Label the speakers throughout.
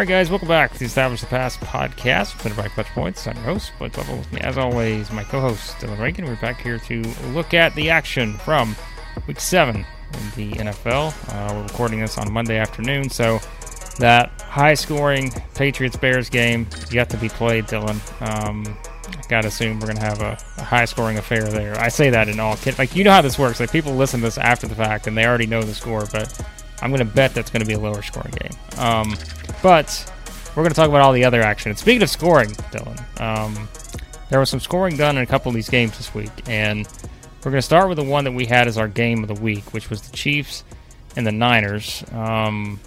Speaker 1: right, guys, welcome back to the Establish the Pass podcast, presented by Clutch Points. I'm your host, Blake Lovell. With me, as always, my co-host Dillon Reagan. We're back here to look at the action from Week Seven in the NFL. Uh, we're recording this on Monday afternoon, so that high-scoring Patriots-Bears game yet to be played. Dillon, um, I gotta assume we're gonna have a, a high-scoring affair there. I say that in all kid, like you know how this works. Like people listen to this after the fact and they already know the score, but I'm going to bet that's going to be a lower scoring game. Um, but we're going to talk about all the other action. And speaking of scoring, Dillon, um, there was some scoring done in a couple of these games this week. And we're going to start with the one that we had as our game of the week, which was the Chiefs and the Niners. Um,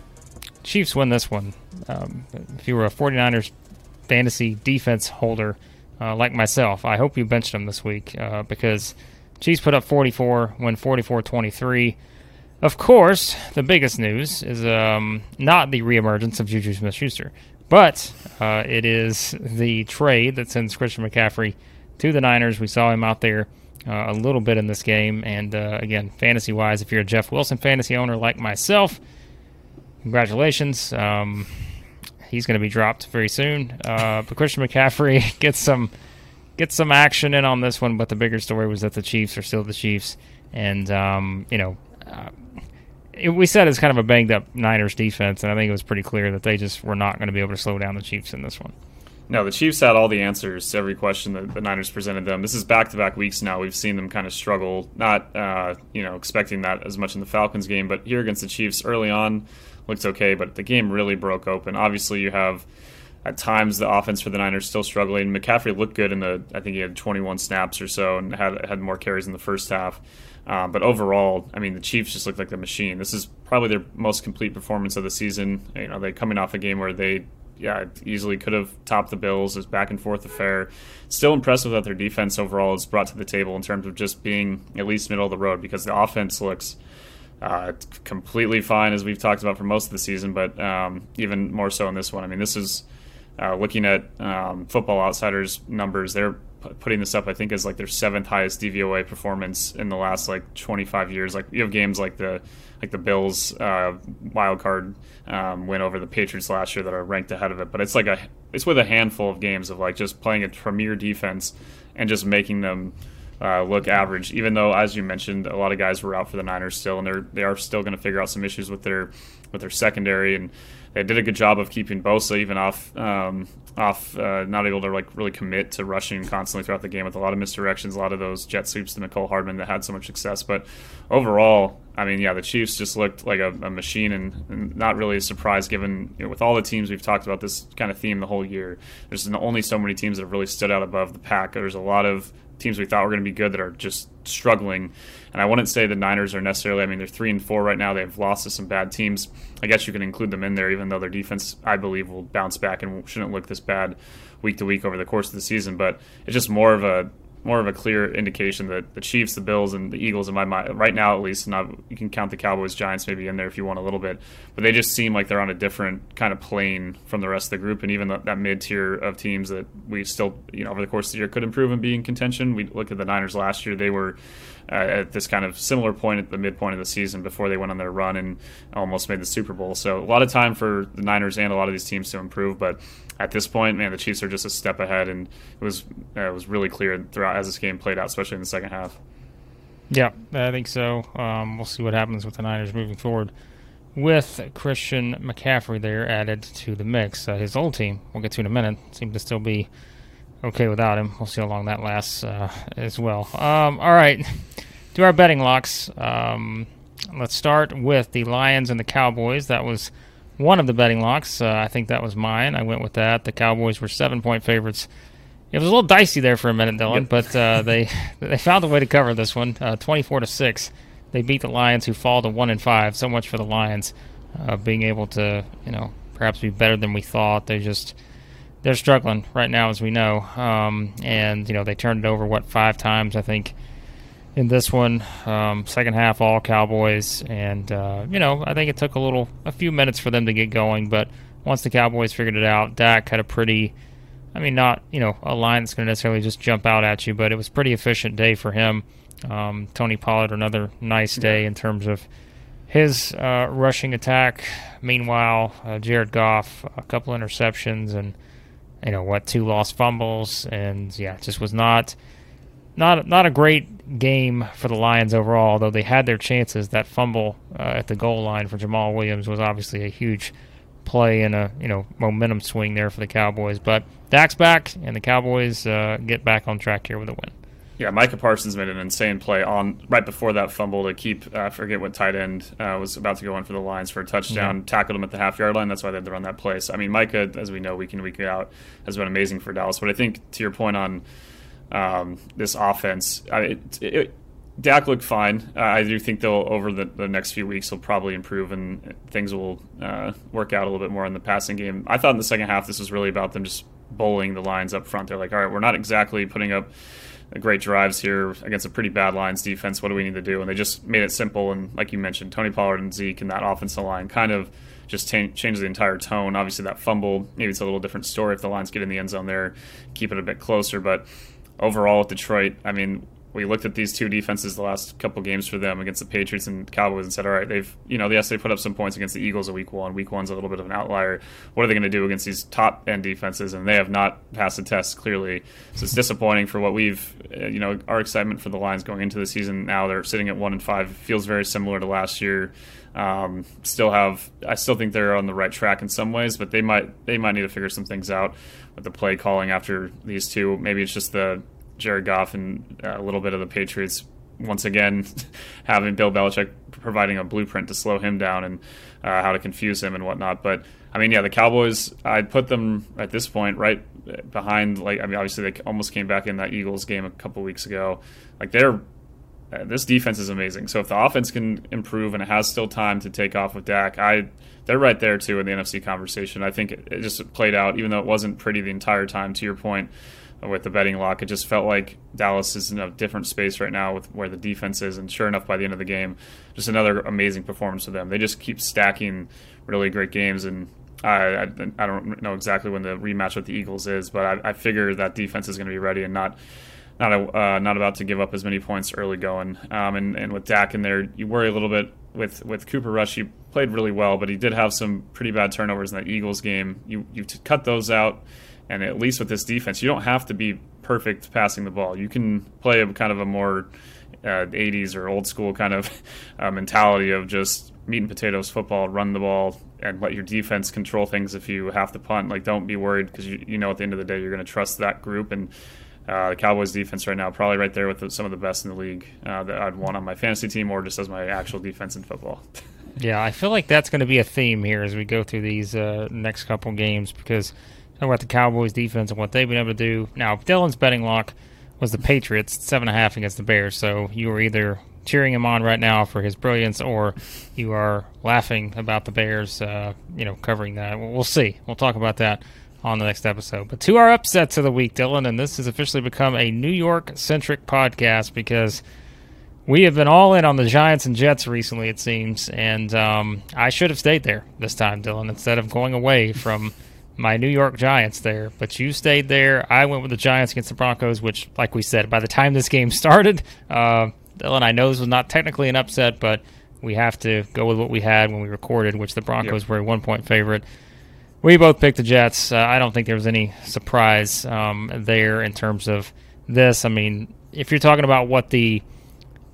Speaker 1: Chiefs win this one. Um, if you were a 49ers fantasy defense holder uh, like myself, I hope you benched them this week uh, because Chiefs put up 44, win 44 23. Of course, the biggest news is um, not the reemergence of Juju Smith-Schuster, but uh, it is the trade that sends Christian McCaffrey to the Niners. We saw him out there uh, a little bit in this game, and uh, again, fantasy-wise, if you're a Jeff Wilson fantasy owner like myself, congratulations. Um, he's going to be dropped very soon. Uh, but Christian McCaffrey gets some gets some action in on this one. But the bigger story was that the Chiefs are still the Chiefs, and um, you know uh, it, we said it's kind of a banged up Niners defense, and I think it was pretty clear that they just were not going to be able to slow down the Chiefs in this one.
Speaker 2: No, the Chiefs had all the answers to every question that the Niners presented them. This is back to back weeks now. We've seen them kind of struggle, not uh, you know expecting that as much in the Falcons game, but here against the Chiefs early on looked okay, but the game really broke open. Obviously, you have at times the offense for the Niners still struggling. McCaffrey looked good in the I think he had 21 snaps or so and had had more carries in the first half. Um, but overall, I mean, the Chiefs just looked like a machine. This is probably their most complete performance of the season. You know, they coming off a game where they, yeah, easily could have topped the Bills. It's back and forth affair. Still impressive that their defense overall is brought to the table in terms of just being at least middle of the road because the offense looks. Uh, completely fine as we've talked about for most of the season, but um, even more so in this one. I mean, this is uh, looking at um, Football Outsiders numbers. They're putting this up, I think, as like their seventh highest DVOA performance in the last like 25 years. Like you have games like the like the Bills uh, wild card um, win over the Patriots last year that are ranked ahead of it, but it's like a it's with a handful of games of like just playing a premier defense and just making them. Uh, look average, even though, as you mentioned, a lot of guys were out for the Niners still, and they're they are still going to figure out some issues with their with their secondary, and they did a good job of keeping Bosa even off um, off, uh, not able to like really commit to rushing constantly throughout the game with a lot of misdirections, a lot of those jet sweeps to Mecole Hardman that had so much success. But overall, I mean, yeah, the Chiefs just looked like a, a machine, and, and, not really a surprise given you know, with all the teams we've talked about this kind of theme the whole year. There's only so many teams that have really stood out above the pack. There's a lot of teams we thought were going to be good that are just struggling. And I wouldn't say the Niners are necessarily. I mean, they're three and four right now. They've lost to some bad teams. I guess you can include them in there, even though their defense, I believe, will bounce back and shouldn't look this bad week to week over the course of the season. But it's just more of a more of a clear indication that the Chiefs, the Bills, and the Eagles, in my mind, right now at least, not you can count the Cowboys, Giants maybe in there if you want a little bit, but they just seem like they're on a different kind of plane from the rest of the group, and even the, that mid tier of teams that we still, you know, over the course of the year could improve and be in contention. We look at the Niners last year; they were uh, at this kind of similar point at the midpoint of the season before they went on their run and almost made the Super Bowl. So a lot of time for the Niners and a lot of these teams to improve, but at this point, man, the Chiefs are just a step ahead, and it was uh, it was really clear throughout as this game played out, especially in the second half.
Speaker 1: Yeah, I think so. Um, we'll see what happens with the Niners moving forward. With Christian McCaffrey there added to the mix, uh, his old team, we'll get to in a minute, seemed to still be okay without him. We'll see how long that lasts uh, as well. Um, all right, do our betting locks. Um, let's start with the Lions and the Cowboys. That was one of the betting locks. Uh, I think that was mine. I went with that. The Cowboys were seven point favorites. It was a little dicey there for a minute, Dillon, yep. but uh, they they found a way to cover this one, uh, twenty four to six. They beat the Lions, who fall to one and five. So much for the Lions uh, being able to, you know, perhaps be better than we thought. They just they're struggling right now, as we know. Um, and you know they turned it over what five times, I think in this one. Um, second half, all Cowboys, and uh, you know I think it took a little, a few minutes for them to get going, but once the Cowboys figured it out, Dak had a pretty, I mean, not you know a line that's going to necessarily just jump out at you, but it was pretty efficient day for him. Um, Tony Pollard, another nice day in terms of his uh, rushing attack. Meanwhile, uh, Jared Goff, a couple interceptions and you know what, two lost fumbles, and yeah, just was not not not a great game for the Lions overall. Although they had their chances, that fumble uh, at the goal line for Jamaal Williams was obviously a huge play and a you know momentum swing there for the Cowboys. But Dak's back, and the Cowboys uh, get back on track here with a win.
Speaker 2: Yeah, Micah Parsons made an insane play on right before that fumble to keep. Uh, forget what tight end uh, was about to go in for the Lions for a touchdown. Yeah. Tackled him at the half yard line. That's why they had to run that play. So I mean, Micah, as we know, week in week out, has been amazing for Dallas. But I think to your point on um, this offense, I, it, it, Dak looked fine. Uh, I do think they'll over the, the, next few weeks he'll probably improve and things will uh, work out a little bit more in the passing game. I thought in the second half this was really about them just bowling the lines up front. They're like, all right, we're not exactly putting up great drives here against a pretty bad Lions defense. What do we need to do? And they just made it simple. And like you mentioned, Tony Pollard and Zeke and that offensive line kind of just t- changed the entire tone. Obviously, that fumble, maybe it's a little different story if the Lions get in the end zone there, keep it a bit closer. But overall, with Detroit, I mean, we looked at these two defenses the last couple games for them against the Patriots and Cowboys and said, all right, they've, you know, yes, they put up some points against the Eagles in week one. Week one's a little bit of an outlier. What are they going to do against these top end defenses? And they have not passed the test clearly. So it's disappointing for what we've, uh, you know, our excitement for the Lions going into the season. Now they're sitting at one and five. Feels very similar to last year. Um, still have, I still think they're on the right track in some ways, but they might, they might need to figure some things out with the play calling after these two. Maybe it's just the Jared Goff and uh, a little bit of the Patriots once again having Bill Belichick providing a blueprint to slow him down and uh, how to confuse him and whatnot. But I mean, yeah, the Cowboys, I'd put them at this point right behind. Like, I mean, obviously they almost came back in that Eagles game a couple weeks ago. Like, they're uh, this defense is amazing. So if the offense can improve and it has still time to take off with Dak, I they're right there too in the NFC conversation. I think it, it just played out, even though it wasn't pretty the entire time. To your point with the betting lock. It just felt like Dallas is in a different space right now with where the defense is, and sure enough, by the end of the game, just another amazing performance for them. They just keep stacking really great games, and I, I, I don't know exactly when the rematch with the Eagles is, but I, I figure that defense is going to be ready and not not a, uh, not about to give up as many points early going. Um, and and with Dak in there, you worry a little bit with with Cooper Rush. He played really well, but he did have some pretty bad turnovers in that Eagles game. You you cut those out and at least with this defense, you don't have to be perfect passing the ball. You can play a kind of a more uh, 80s or old school kind of uh, mentality of just meat and potatoes football, run the ball, and let your defense control things if you have to punt. Like, don't be worried because you, you know at the end of the day you're going to trust that group. And uh, the Cowboys defense right now probably right there with the, some of the best in the league uh, that I'd want on my fantasy team or just as my actual defense in football.
Speaker 1: yeah, I feel like that's going to be a theme here as we go through these uh, next couple games because – talk about the Cowboys defense and what they've been able to do. Now, Dillon's betting lock was the Patriots, seven and a half against the Bears. So you are either cheering him on right now for his brilliance, or you are laughing about the Bears, uh, you know, covering that. We'll see. We'll talk about that on the next episode. But to our upsets of the week, Dillon, and this has officially become a New York centric podcast because we have been all in on the Giants and Jets recently, it seems, and um, I should have stayed there this time, Dillon, instead of going away from my New York Giants there, but you stayed there. I went with the Giants against the Broncos, which, like we said, by the time this game started, uh, Dillon, I know this was not technically an upset, but we have to go with what we had when we recorded, which the Broncos yep. were a one point favorite. We both picked the Jets. Uh, I don't think there was any surprise um, there in terms of this. I mean, if you're talking about what the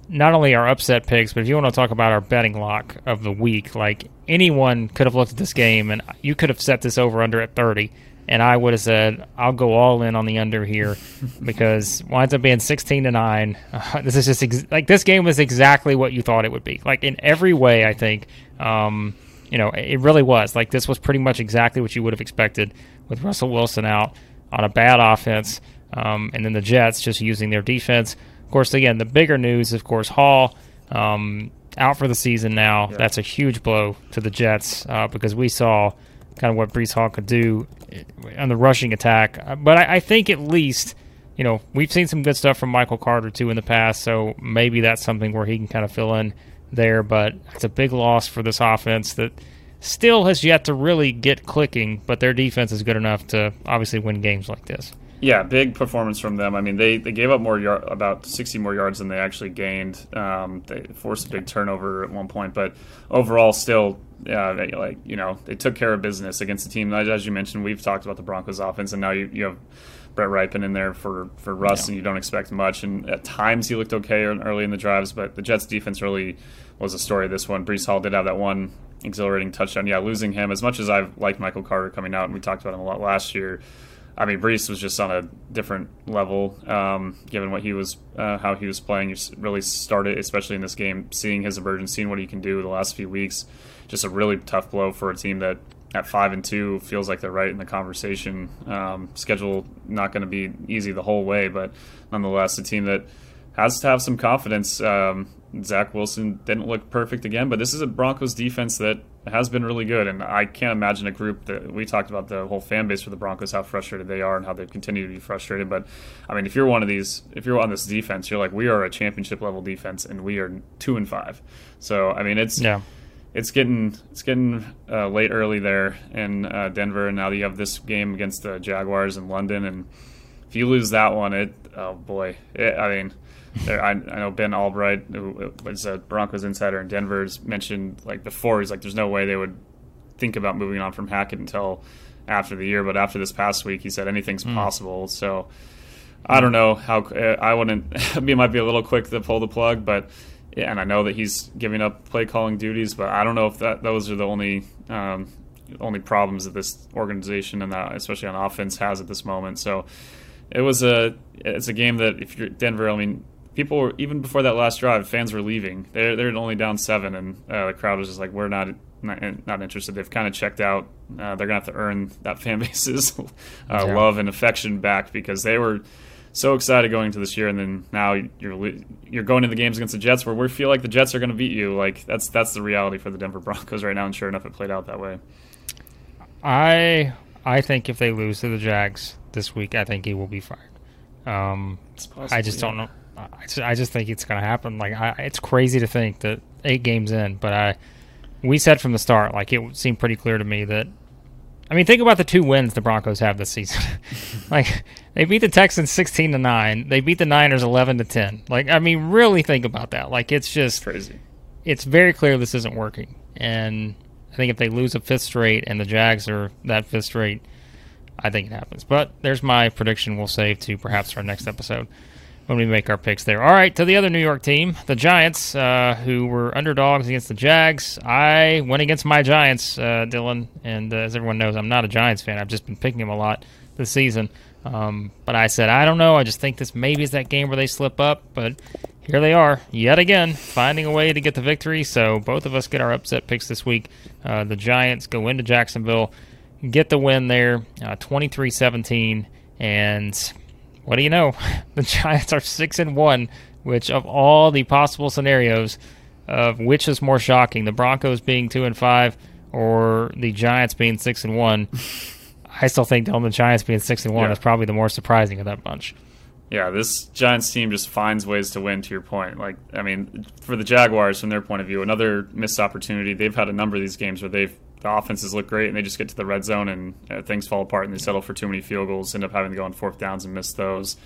Speaker 1: not only our upset picks, but if you want to talk about our betting lock of the week, like anyone could have looked at this game and you could have set this over under at 30 and I would have said I'll go all in on the under here because winds up being 16 to 9. Uh, this is just ex- like this game was exactly what you thought it would be. Like in every way I think um, you know, it really was. Like this was pretty much exactly what you would have expected with Russell Wilson out on a bad offense um, and then the Jets just using their defense of course, again, the bigger news, of course, Hall um, out for the season now. Yeah. That's a huge blow to the Jets uh, because we saw kind of what Breece Hall could do on the rushing attack. Uh, but I, I, think at least, you know, we've seen some good stuff from Michael Carter too in the past, so maybe that's something where he can kind of fill in there. But it's a big loss for this offense that still has yet to really get clicking, but their defense is good enough to obviously win games like this.
Speaker 2: Yeah, big performance from them. I mean, they, they gave up more yard, about 60 more yards than they actually gained. Um, they forced a big turnover at one point, but overall, still, they, like you know, they took care of business against the team. As you mentioned, we've talked about the Broncos' offense, and now you, you have Brett Rypien in there for for Russ, yeah. and you don't expect much. And at times he looked okay early in the drives, but the Jets' defense really was a story. This one, Breece Hall did have that one exhilarating touchdown. Yeah, losing him as much as I've liked Michael Carter coming out, and we talked about him a lot last year. I mean, Breece was just on a different level, um, given what he was, uh, how he was playing. You really started, especially in this game, seeing his emergence, seeing what he can do the last few weeks. Just a really tough blow for a team that at five and two feels like they're right in the conversation. Um, schedule not going to be easy the whole way, but nonetheless, a team that has to have some confidence. Um, Zach Wilson didn't look perfect again, but this is a Broncos defense that has been really good, and I can't imagine a group that we talked about the whole fan base for the Broncos, how frustrated they are and how they've continued to be frustrated. But I mean, if you're one of these, if you're on this defense, you're like, we are a championship level defense, and we are two and five. So I mean, it's yeah. It's getting it's getting uh, late early there in uh, Denver, and now that you have this game against the Jaguars in London, and if you lose that one, it oh boy, it, I mean, there, I, I, know Ben Albright, who was a Broncos insider in Denver, has mentioned like before. He's like, there's no way they would think about moving on from Hackett until after the year. But after this past week, he said anything's mm. possible. So I don't know how I wouldn't. It might be a little quick to pull the plug, but yeah, and I know that he's giving up play calling duties, but I don't know if that those are the only um, only problems that this organization and that, especially on offense has at this moment. So it was a it's a game that if you're Denver, I mean people were even before that last drive, fans were leaving. They're they're only down seven, and uh, the crowd was just like, "We're not not, not interested." They've kind of checked out. Uh, they're gonna have to earn that fan base's uh, yeah. love and affection back because they were so excited going into this year, and then now you're you're going into the games against the Jets where we feel like the Jets are going to beat you. Like that's that's the reality for the Denver Broncos right now, and sure enough, it played out that way.
Speaker 1: I I think if they lose to the Jags this week, I think he will be fired. Um, I just yeah. don't know. I just, I just think it's going to happen. Like I, it's crazy to think that eight games in, but I we said from the start like it seemed pretty clear to me that I mean think about the two wins the Broncos have this season. like they beat the Texans 16 to 9, they beat the Niners 11 to 10. Like I mean really think about that. Like it's just
Speaker 2: crazy.
Speaker 1: It's very clear this isn't working. And I think if they lose a fifth straight and the Jags are that fifth straight, I think it happens. But there's my prediction we'll save to perhaps our next episode when we make our picks there. All right, to the other New York team, the Giants, uh, who were underdogs against the Jags. I went against my Giants, uh, Dillon, and uh, as everyone knows, I'm not a Giants fan. I've just been picking them a lot this season. Um, but I said, I don't know. I just think this maybe is that game where they slip up. But here they are, yet again, finding a way to get the victory. So both of us get our upset picks this week. Uh, the Giants go into Jacksonville, get the win there, uh, 23 17. And what do you know? The Giants are six and one, which of all the possible scenarios, of which is more shocking, the Broncos being two and five or the Giants being six and one? I still think the Giants being six and one yeah. is probably the more surprising of that bunch.
Speaker 2: Yeah, this Giants team just finds ways to win. To your point, like I mean, for the Jaguars, from their point of view, another missed opportunity. They've had a number of these games where they've the offenses look great and they just get to the red zone and uh, things fall apart and they settle for too many field goals, end up having to go on fourth downs and miss those.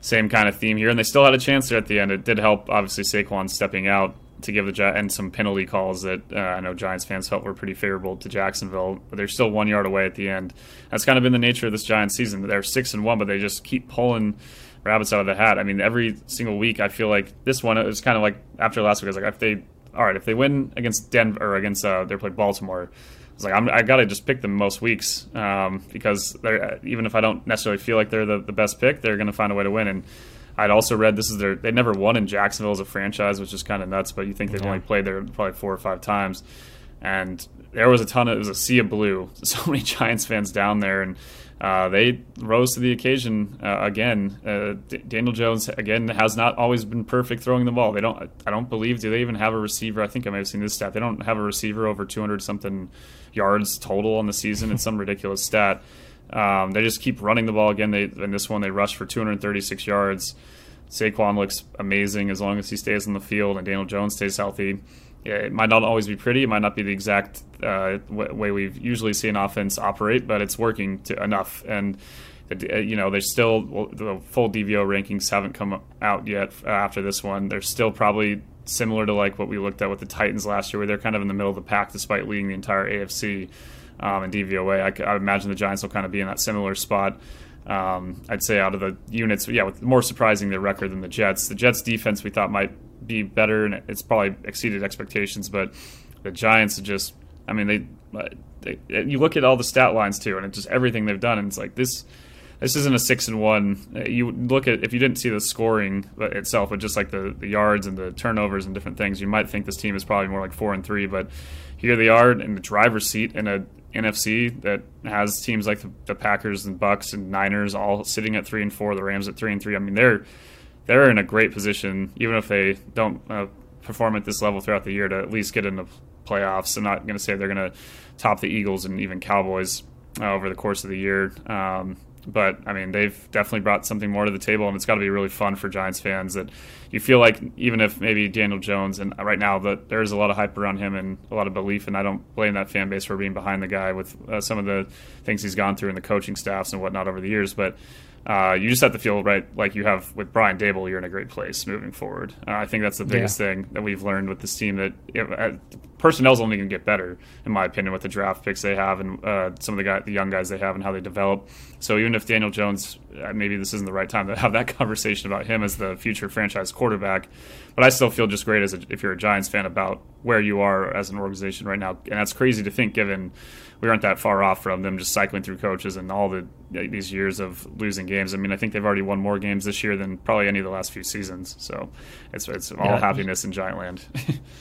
Speaker 2: Same kind of theme here, and they still had a chance there at the end. It did help, obviously, Saquon stepping out to give the Gi- and some penalty calls that uh, I know Giants fans felt were pretty favorable to Jacksonville, but they're still one yard away at the end. That's kind of been the nature of this Giants season. They're six and one, but they just keep pulling rabbits out of the hat. I mean, every single week, I feel like this one it was kind of like after last week. I was like, if they all right, if they win against Denver or against uh, they play Baltimore, I was like, I'm, i got to just pick them most weeks um, because they're even if I don't necessarily feel like they're the, the best pick, they're going to find a way to win. And I'd also read this is their they never won in Jacksonville as a franchise, which is kind of nuts. But you think they've yeah. only played there probably four or five times, and there was a ton of it was a sea of blue. So many Giants fans down there, and uh, they rose to the occasion uh, again. Uh, D- Daniel Jones again has not always been perfect throwing the ball. They don't. I don't believe. Do they even have a receiver? I think I may have seen this stat. They don't have a receiver over 200 something yards total on the season. It's some ridiculous stat. Um, they just keep running the ball again. They in this one they rushed for 236 yards. Saquon looks amazing as long as he stays on the field and Daniel Jones stays healthy. it might not always be pretty. It might not be the exact uh, way we've usually seen offense operate, but it's working to enough. And uh, you know, there's still the full DVO rankings haven't come out yet after this one. They're still probably similar to like what we looked at with the Titans last year, where they're kind of in the middle of the pack despite leading the entire AFC um, in DVOA. I, I imagine the Giants will kind of be in that similar spot. Um, I'd say out of the units, yeah, with more surprising their record than the Jets. The Jets defense we thought might be better, and it's probably exceeded expectations. But the Giants are just, I mean, they, they, you look at all the stat lines too, and it's just everything they've done, and it's like this. This isn't a six and one. You look at if you didn't see the scoring itself, but just like the, the yards and the turnovers and different things, you might think this team is probably more like four and three. But here they are in the driver's seat in a NFC that has teams like the, the Packers and Bucs and Niners all sitting at three and four, the Rams at three and three. I mean, they're they're in a great position, even if they don't uh, perform at this level throughout the year, to at least get in the playoffs. I'm not going to say they're going to top the Eagles and even Cowboys uh, over the course of the year. Um, but I mean, they've definitely brought something more to the table, and it's got to be really fun for Giants fans that you feel like even if maybe Daniel Jones and right now that there's a lot of hype around him and a lot of belief, and I don't blame that fan base for being behind the guy with uh, some of the things he's gone through in the coaching staffs and whatnot over the years, but uh, you just have to feel right, like you have with Brian Daboll. You're in a great place moving forward. Uh, I think that's the biggest yeah. thing that we've learned with this team. That uh, personnel's only going to get better, in my opinion, with the draft picks they have and uh, some of the guy, the young guys they have and how they develop. So even if Daniel Jones, uh, maybe this isn't the right time to have that conversation about him as the future franchise quarterback, but I still feel just great as a, if you're a Giants fan about where you are as an organization right now, and that's crazy to think given we aren't that far off from them just cycling through coaches and all the these years of losing games. I mean, I think they've already won more games this year than probably any of the last few seasons. So it's it's all yeah. happiness in Giantland.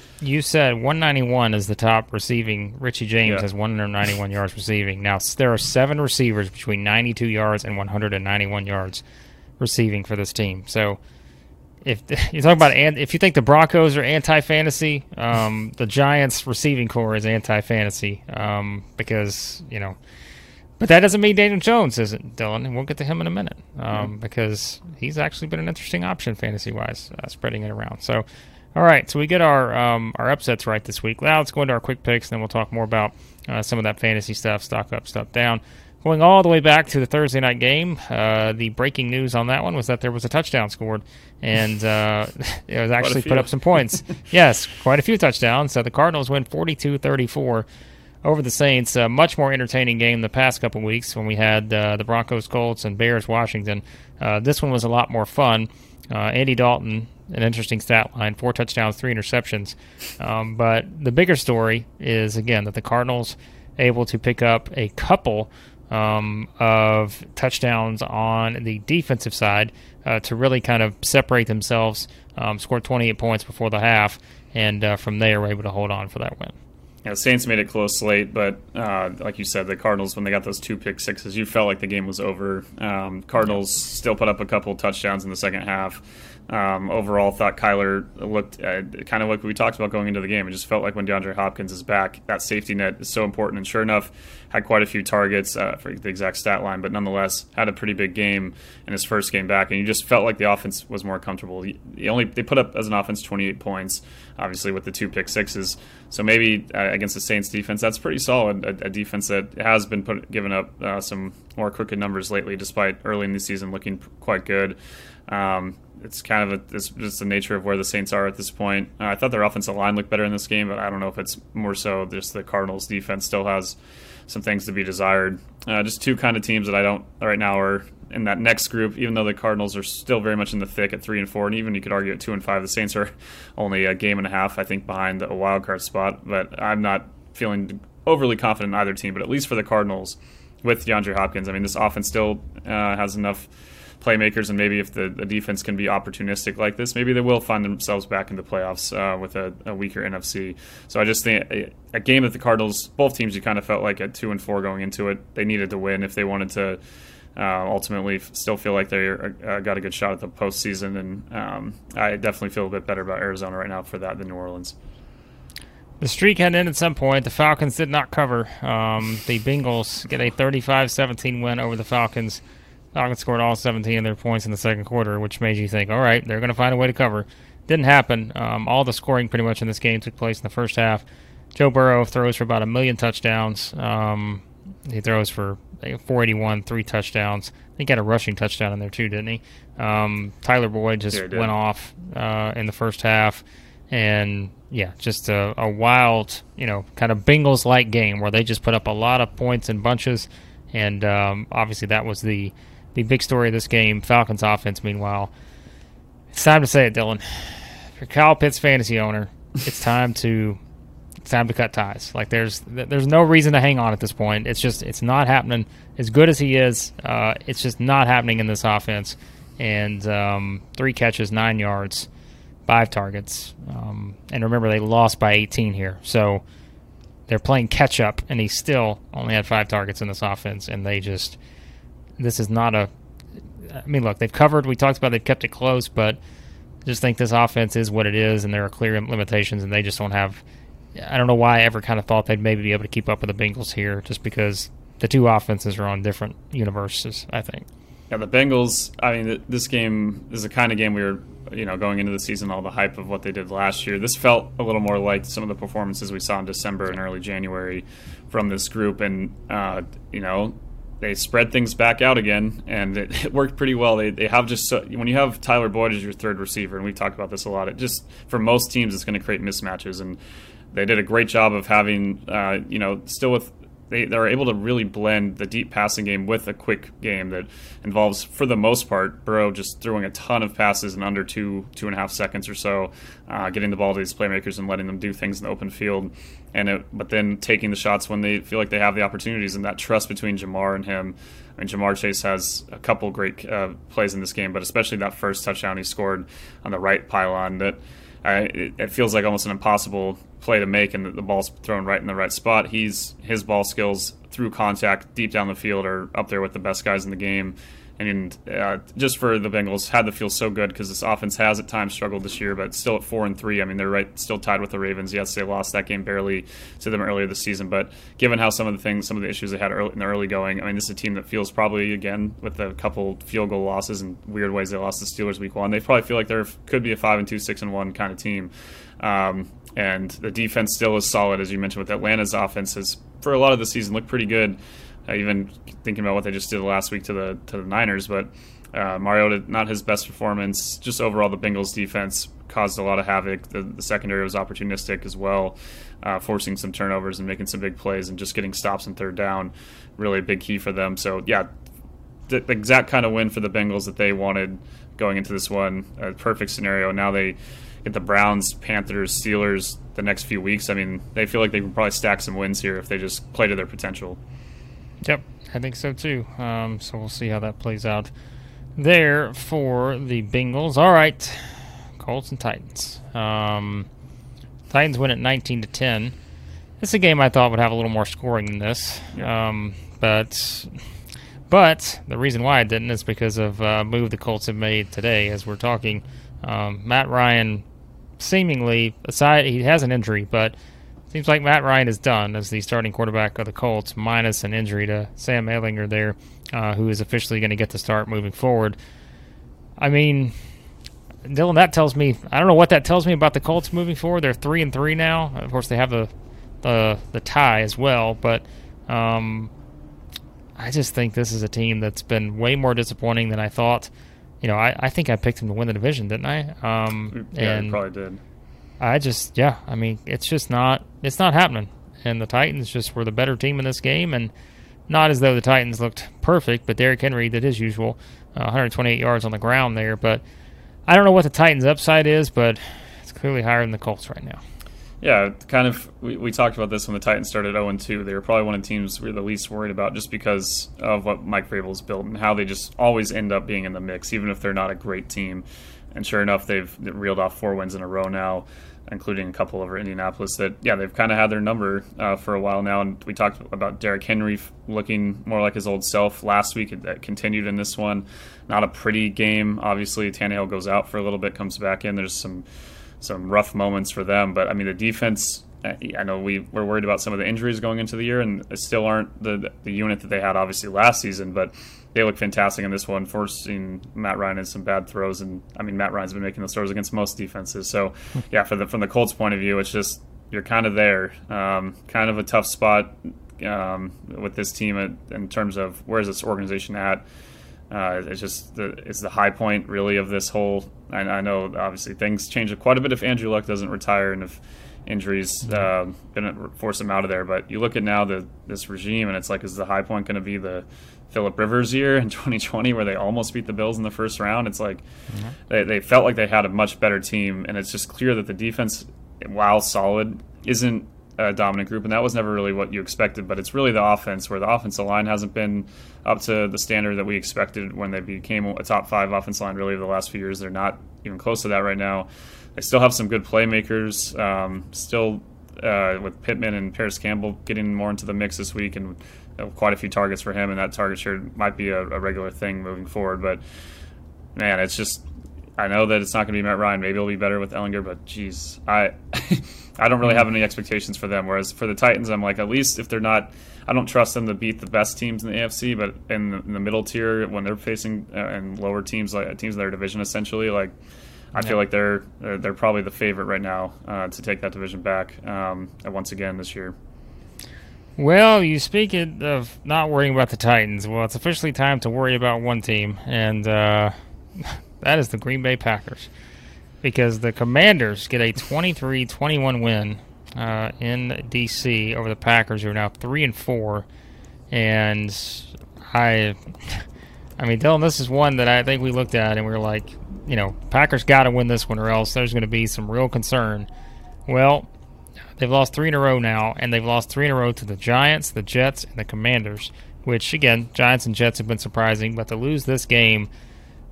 Speaker 1: you said 191 is the top receiving. Richie James yeah. has 191 yards receiving. Now there are seven receivers between 92 yards and 191 yards receiving for this team. So if you talk about if you think the Broncos are anti fantasy, um, the Giants receiving corps is anti fantasy um, because you know. But that doesn't mean Daniel Jones isn't Dillon, and we'll get to him in a minute um, mm-hmm. because he's actually been an interesting option fantasy wise, uh, spreading it around. So, all right, so we get our um, our upsets right this week. Now let's go into our quick picks, and then we'll talk more about uh, some of that fantasy stuff, stock up, stock down. Going all the way back to the Thursday night game, uh, the breaking news on that one was that there was a touchdown scored, and uh, it was actually put up some points. yes, quite a few touchdowns. So the Cardinals win 42 34 over the Saints. A much more entertaining game the past couple weeks when we had uh, the Broncos, Colts, and Bears, Washington. Uh, this one was a lot more fun. Uh, Andy Dalton, an interesting stat line four touchdowns, three interceptions. Um, but the bigger story is, again, that the Cardinals able to pick up a couple um, of touchdowns on the defensive side uh, to really kind of separate themselves. Um, scored 28 points before the half, and uh, from there were able to hold on for that win.
Speaker 2: Yeah, Saints made it close late, but uh, like you said, the Cardinals when they got those two pick sixes, you felt like the game was over. Um, Cardinals still put up a couple touchdowns in the second half. Um, overall, thought Kyler looked uh, kind of like we talked about going into the game. It just felt like when DeAndre Hopkins is back, that safety net is so important. And sure enough, had quite a few targets uh, for the exact stat line, but nonetheless had a pretty big game in his first game back. And you just felt like the offense was more comfortable. He only they put up as an offense 28 points, obviously with the two pick sixes. So maybe uh, against the Saints defense, that's pretty solid. A, a defense that has been put given up uh, some more crooked numbers lately, despite early in the season looking quite good. Um, it's kind of a, it's just the nature of where the Saints are at this point. Uh, I thought their offensive line looked better in this game, but I don't know if it's more so just the Cardinals' defense still has some things to be desired. Uh, just two kind of teams that I don't right now are in that next group. Even though the Cardinals are still very much in the thick at three and four, and even you could argue at two and five, the Saints are only a game and a half, I think, behind a wild card spot. But I'm not feeling overly confident in either team. But at least for the Cardinals, with DeAndre Hopkins, I mean, this offense still uh, has enough playmakers, and maybe if the, the, defense can be opportunistic like this, maybe they will find themselves back in the playoffs uh, with a, a, weaker NFC. So I just think a, a, game that the Cardinals, both teams, you kind of felt like at two and four going into it, they needed to win if they wanted to. Uh, ultimately, still feel like they uh, got a good shot at the postseason, and um, I definitely feel a bit better about Arizona right now for that than New Orleans.
Speaker 1: The streak had ended at some point. The Falcons did not cover. Um, the Bengals get a 35 17 win over the Falcons. Falcons scored all 17 of their points in the second quarter, which made you think, all right, they're going to find a way to cover. didn't happen. Um, all the scoring pretty much in this game took place in the first half. Joe Burrow throws for about a million touchdowns. Um, he throws for 481, three touchdowns. I think he had a rushing touchdown in there too, didn't he? Um, Tyler Boyd just
Speaker 2: Yeah,
Speaker 1: went off uh, in the first half, and yeah, just a, a wild, you know, kind of Bengals like game where they just put up a lot of points in bunches, and um, obviously that was the the big story of this game. Falcons offense, meanwhile, it's time to say it, Dillon. You're Kyle Pitts fantasy owner, it's time to it's time to cut ties. Like there's there's no reason to hang on at this point. It's just it's not happening. As good as he is, uh, it's just not happening in this offense. And um, three catches, nine yards, five targets. Um, and remember, they lost by 18 here, so they're playing catch up. And he still only had five targets in this offense, and they just this is not a. I mean, look, they've covered. We talked about they've kept it close, but just think this offense is what it is, and there are clear limitations, and they just don't have. I don't know why I ever kind of thought they'd maybe be able to keep up with the Bengals here, just because the two offenses are on different universes. I think.
Speaker 2: Yeah, the Bengals. I mean, this game is the kind of game we were, you know, going into the season, all the hype of what they did last year. This felt a little more like some of the performances we saw in December and early January from this group, and uh, you know, they spread things back out again, and it, it worked pretty well. They, they have just so, when you have Tyler Boyd as your third receiver, and we talked about this a lot. It just for most teams, it's going to create mismatches, and they did a great job of having, uh, you know, still with they, they're able to really blend the deep passing game with a quick game that involves, for the most part, Burrow just throwing a ton of passes in under two two and a half seconds or so, uh, getting the ball to these playmakers and letting them do things in the open field, and it, but then taking the shots when they feel like they have the opportunities and that trust between Ja'Marr and him. I mean, Ja'Marr Chase has a couple great uh, plays in this game, but especially that first touchdown he scored on the right pylon that it, it feels like almost an impossible play to make, and the, the ball's thrown right in the right spot. He's his ball skills through contact deep down the field are up there with the best guys in the game. And uh, just for the Bengals, had to feel so good because this offense has at times struggled this year, but still at four and three. I mean, they're right, still tied with the Ravens. Yes, they lost that game barely to them earlier this season, but given how some of the things, some of the issues they had early, in the early going, I mean, this is a team that feels probably again with a couple field goal losses and weird ways they lost the Steelers week one. They probably feel like they're could be a five and two, six and one kind of team. Um, and the defense still is solid, as you mentioned. With Atlanta's offense has, for a lot of the season, looked pretty good. Even thinking about what they just did last week to the to the Niners, but uh, Mariota not his best performance. Just overall, the Bengals defense caused a lot of havoc. The, the secondary was opportunistic as well, uh, forcing some turnovers and making some big plays and just getting stops and third down. Really a big key for them. So yeah, the, the exact kind of win for the Bengals that they wanted going into this one. A perfect scenario. Now they get the Browns, Panthers, Steelers the next few weeks. I mean, they feel like they can probably stack some wins here if they just play to their potential.
Speaker 1: Yep, I think so too. Um, so we'll see how that plays out there for the Bengals. All right, Colts and Titans. Um, Titans win at 19 to 10. This is a game I thought would have a little more scoring than this, um, but but the reason why I didn't is because of a move the Colts have made today. As we're talking, um, Matt Ryan seemingly aside he has an injury, but seems like Matt Ryan is done as the starting quarterback of the Colts, minus an injury to Sam Ehlinger there, uh, who is officially going to get the start moving forward. I mean, Dillon, that tells me I don't know what that tells me about the Colts moving forward. They're three and three now. Of course, they have the the the tie as well, but um, I just think this is a team that's been way more disappointing than I thought. You know, I, I think I picked them to win the division, didn't I? Um,
Speaker 2: Yeah,
Speaker 1: and
Speaker 2: you probably did.
Speaker 1: I just, yeah, I mean, it's just not, it's not happening. And the Titans just were the better team in this game, and not as though the Titans looked perfect, but Derrick Henry did his usual, uh, 128 yards on the ground there. But I don't know what the Titans' upside is, but it's clearly higher than the Colts right now.
Speaker 2: Yeah, kind of. We, we talked about this when the Titans started 0 2. They were probably one of the teams we were the least worried about just because of what Mike Vrabel's built and how they just always end up being in the mix, even if they're not a great team. And sure enough, they've reeled off four wins in a row now, including a couple over Indianapolis. That yeah, they've kind of had their number uh, for a while now. And we talked about Derrick Henry looking more like his old self last week. That continued in this one. Not a pretty game. Obviously, Tannehill goes out for a little bit, comes back in. There's some some rough moments for them. But I mean, the defense. I know we were worried about some of the injuries going into the year, and still aren't the the unit that they had obviously last season. But they look fantastic in this one, forcing Matt Ryan in some bad throws. And I mean, Matt Ryan's been making those throws against most defenses. So, yeah, for the from the Colts' point of view, it's just you're kind of there, um, kind of a tough spot um, with this team in terms of where's this organization at. Uh, it's just the, it's the high point really of this whole. I, I, know obviously things change quite a bit if Andrew Luck doesn't retire and if injuries uh, gonna force him out of there. But you look at now the this regime and it's like is the high point going to be the Philip Rivers year in 2020 where they almost beat the Bills in the first round? It's like mm-hmm. they, they felt like they had a much better team and it's just clear that the defense, while solid, isn't a dominant group, and that was never really what you expected. But it's really the offense, where the offensive line hasn't been up to the standard that we expected when they became a top five offensive line. Really, over the last few years, they're not even close to that right now. They still have some good playmakers. Um, still, uh, with Pittman and Parris Campbell getting more into the mix this week, and quite a few targets for him, and that target share might be a, a regular thing moving forward. But man, it's just I know that it's not going to be Matt Ryan. Maybe it'll be better with Ehlinger, but geez, I I don't really have any expectations for them. Whereas for the Titans, I'm like, at least if they're not, I don't trust them to beat the best teams in the AFC, but in the, in the middle tier when they're facing uh, and lower teams like teams in their division, essentially, like I yeah. feel like they're, they're, they're probably the favorite right now uh, to take that division back um, once again this year.
Speaker 1: Well, you speak of not worrying about the Titans. Well, it's officially time to worry about one team, and uh, that is the Green Bay Packers. Because the Commanders get a 23 21 win uh, in D.C. over the Packers, who are now 3 and 4. And I. I mean, Dillon, this is one that I think we looked at and we were like, you know, Packers got to win this one or else there's going to be some real concern. Well, they've lost three in a row now, and they've lost three in a row to the Giants, the Jets, and the Commanders, which, again, Giants and Jets have been surprising, but to lose this game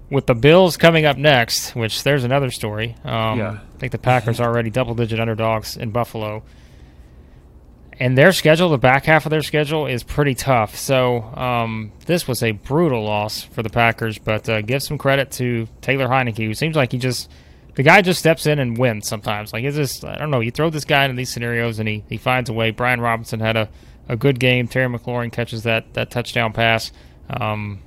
Speaker 1: with the Bills coming up next, which there's another story. Um, yeah. I think the Packers are already double digit underdogs in Buffalo. And their schedule, the back half of their schedule, is pretty tough. So um, this was a brutal loss for the Packers. But uh, give some credit to Taylor Heinicke, who seems like he just the guy just steps in and wins sometimes. Like it's just I don't know. You throw this guy in these scenarios and he, he finds a way. Brian Robinson had a, a good game. Terry McLaurin catches that that touchdown pass. Um,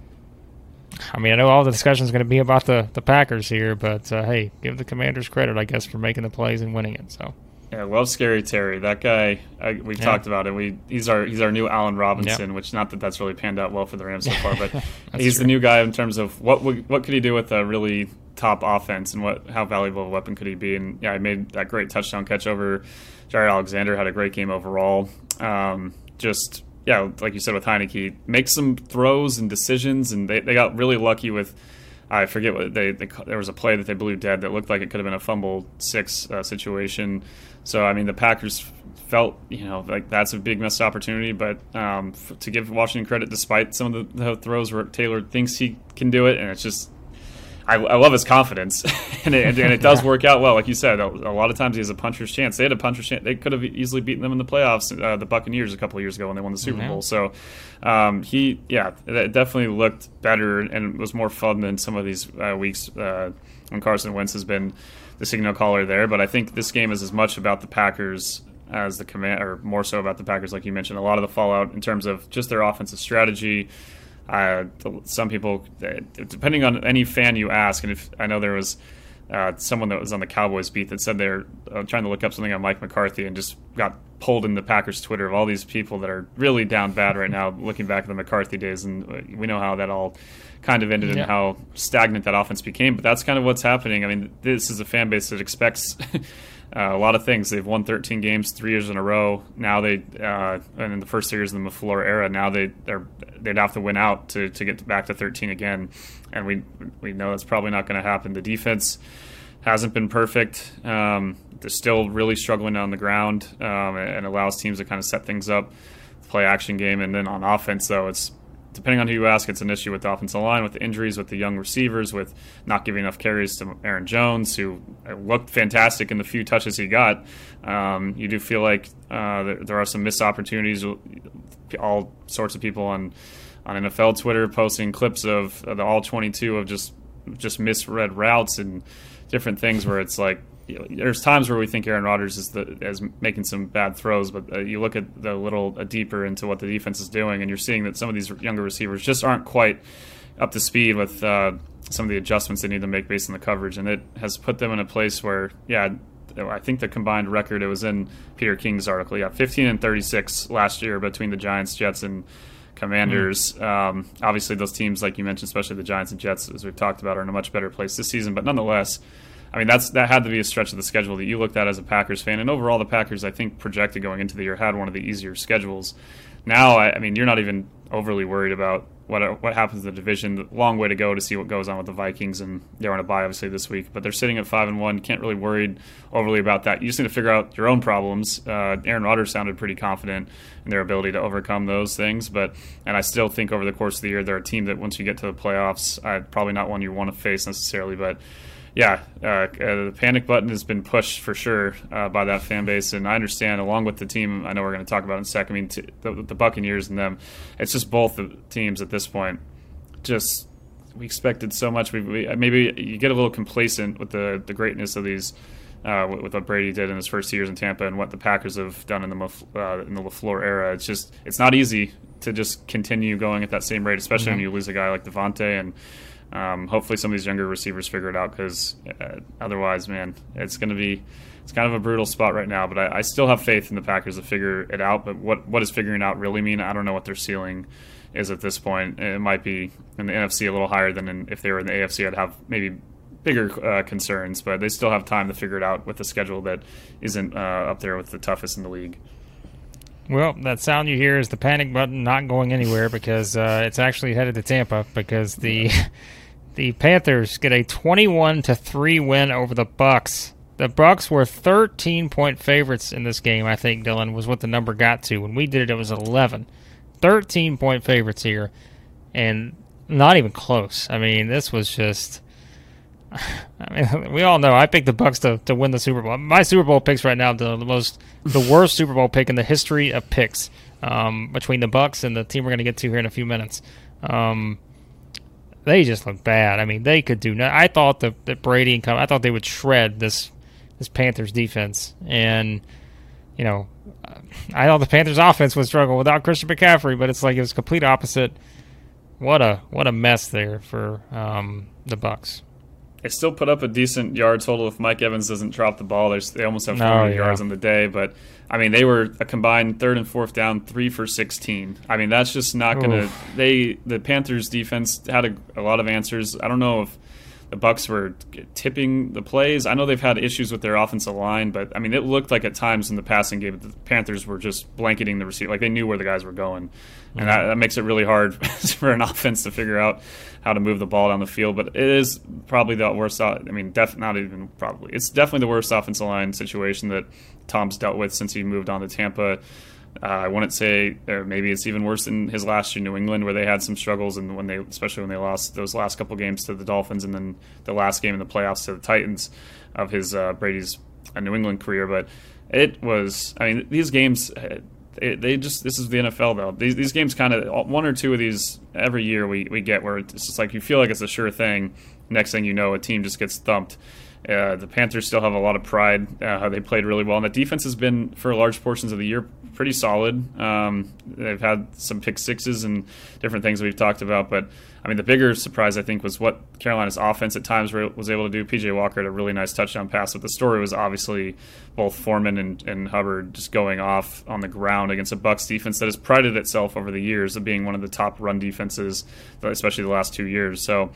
Speaker 1: I mean, I know all the discussion is going to be about the, the Packers here, but uh, hey, give the Commanders credit, I guess, for making the plays and winning it. So.
Speaker 2: Yeah, love scary Terry. That guy, I, we've yeah. talked about it. We he's our he's our new Allen Robinson, which not that that's really panned out well for the Rams so far, but he's true. the new guy in terms of what what could he do with a really top offense and what how valuable a weapon could he be? And yeah, I made that great touchdown catch over Jaire Alexander. Had a great game overall. Um, just yeah, like you said with Heinicke, make some throws and decisions, and they, they got really lucky with. I forget what they, they, there was a play that they blew dead that looked like it could have been a fumble six uh, situation. So I mean the Packers felt you know like that's a big missed opportunity, but um, f- to give Washington credit, despite some of the, the throws where Taylor thinks he can do it, and it's just I, I, love his confidence, and, it, and it does work out well. Like you said, a, a, lot of times he has a puncher's chance. They had a puncher's chance. They could have easily beaten them in the playoffs, uh, the Buccaneers, a couple of years ago when they won the Super mm-hmm. Bowl. So um, he, yeah, it definitely looked better and was more fun than some of these uh, weeks uh, when Carson Wentz has been the signal caller there. But I think this game is as much about the Packers as the command, or more so about the Packers, like you mentioned. A lot of the fallout in terms of just their offensive strategy uh, some people, depending on any fan you ask, and if I know there was uh, someone that was on the Cowboys beat that said they're uh, trying to look up something on Mike McCarthy and just got pulled in the Packers Twitter of all these people that are really down bad right now, looking back at the McCarthy days, and uh, we know how that all kind of ended yeah. and how stagnant that offense became. But that's kind of what's happening. I mean, this is a fan base that expects uh, a lot of things. They've won 13 games three years in a row. Now they, uh, and in the first years in the LaFleur era, now they they're they'd have to win out to, to get back to 13 again, and we we know that's probably not going to happen. The defense hasn't been perfect. Um, they're still really struggling on the ground, um, and allows teams to kind of set things up, play action game, and then on offense though it's depending on who you ask, it's an issue with the offensive line, with the injuries, with the young receivers, with not giving enough carries to Aaron Jones, who looked fantastic in the few touches he got. Um, you do feel like uh, there, are some missed opportunities. All sorts of people on on NFL Twitter posting clips of the all 22 of just just misread routes and different things where it's like you know, there's times where we think Aaron Rodgers is the is making some bad throws, but uh, you look at the little uh, deeper into what the defense is doing, and you're seeing that some of these younger receivers just aren't quite up to speed with uh, some of the adjustments they need to make based on the coverage, and it has put them in a place where, yeah, I think the combined record it was in Peter King's article, yeah, 15 and 36 last year between the Giants, Jets, and Commanders. Mm-hmm. Um, obviously, those teams, like you mentioned, especially the Giants and Jets, as we've talked about, are in a much better place this season. But nonetheless, I mean, that's that had to be a stretch of the schedule that you looked at as a Packers fan. And overall, the Packers, I think, projected going into the year had one of the easier schedules. Now, I, I mean, you're not even overly worried about what what happens in the division. Long way to go to see what goes on with the Vikings, and they're on a bye obviously this week. But they're sitting at five and one. Can't really worry overly about that. You just need to figure out your own problems. Uh, Aaron Rodgers sounded pretty confident in their ability to overcome those things. But and I still think over the course of the year, they're a team that once you get to the playoffs, uh, probably not one you want to face necessarily, but yeah, uh, uh, the panic button has been pushed for sure uh, by that fan base, and I understand. Along with the team, I know we're going to talk about in a second. I mean, t- the, the, Buccaneers and them, it's just both the teams at this point. Just we expected so much. We, we maybe you get a little complacent with the the greatness of these. Uh, with, what Brady did in his first years in Tampa and what the Packers have done in the uh, in the LaFleur era, it's just it's not easy to just continue going at that same rate, especially mm-hmm. when you lose a guy like Davante and um, hopefully, some of these younger receivers figure it out because uh, otherwise, man, it's going to be it's kind of a brutal spot right now. But I, I, still have faith in the Packers to figure it out. But what what does figuring out really mean? I don't know what their ceiling is at this point. It might be in the NFC a little higher than in, if they were in the AFC. I'd have maybe bigger uh, concerns, but they still have time to figure it out with a schedule that isn't uh, up there with the toughest in the league.
Speaker 1: Well, that sound you hear is the panic button not going anywhere because uh, it's actually headed to Tampa because the the Panthers get a 21 to 3 win over the Bucs. The Bucs were 13 point favorites in this game, I think Dillon was what the number got to. When we did it it was 11. 13 point favorites here and not even close. I mean, this was just I mean, we all know I picked the Bucs to, to win the Super Bowl. My Super Bowl picks right now the, the most the worst Super Bowl pick in the history of picks um, between the Bucs and the team we're going to get to here in a few minutes. Um, they just look bad. I mean, they could do. No, I thought that, that Brady and come. I thought they would shred this this Panthers defense, and you know, I thought the Panthers offense would struggle without Christian McCaffrey, but it's like it was complete opposite. What a what a mess there for um, the Bucs.
Speaker 2: They still put up a decent yard total if Mike Evans doesn't drop the ball. There's, they almost have 400 yeah. yards on the day, but I mean they were a combined third and fourth down, three for 16. I mean that's just not going to. They the Panthers defense had a, a lot of answers. I don't know if the Bucs were tipping the plays. I know they've had issues with their offensive line, but I mean, it looked like at times in the passing game the Panthers were just blanketing the receiver, like they knew where the guys were going. And that, that, makes it really hard for an offense to figure out how to move the ball down the field. But it is probably the worst. I mean, def, not even probably. It's definitely the worst offensive line situation that Tom's dealt with since he moved on to Tampa. Uh, I wouldn't say, or maybe it's even worse than his last year in New England, where they had some struggles, and when they, especially when they lost those last couple games to the Dolphins, and then the last game in the playoffs to the Titans of his uh, Brady's uh, New England career. But it was, I mean, these games, it, they just this is the NFL though. These these games kind of one or two of these every year we we get where it's just like you feel like it's a sure thing. Next thing you know, a team just gets thumped uh, the Panthers still have a lot of pride. Uh, they played really well, and the defense has been for large portions of the year pretty solid. Um, they've had some pick sixes and different things we've talked about, but I mean the bigger surprise I think was what Carolina's offense at times was able to do. PJ Walker had a really nice touchdown pass, but the story was obviously both Foreman and, and Hubbard just going off on the ground against a Bucs defense that has prided itself over the years of being one of the top run defenses, especially the last two years. So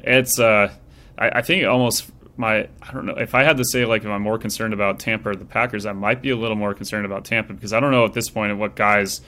Speaker 2: it's uh, I, I think almost my I don't know if I had to say like if I'm more concerned about Tampa or the Packers, I might be a little more concerned about Tampa because I don't know at this point of what guys,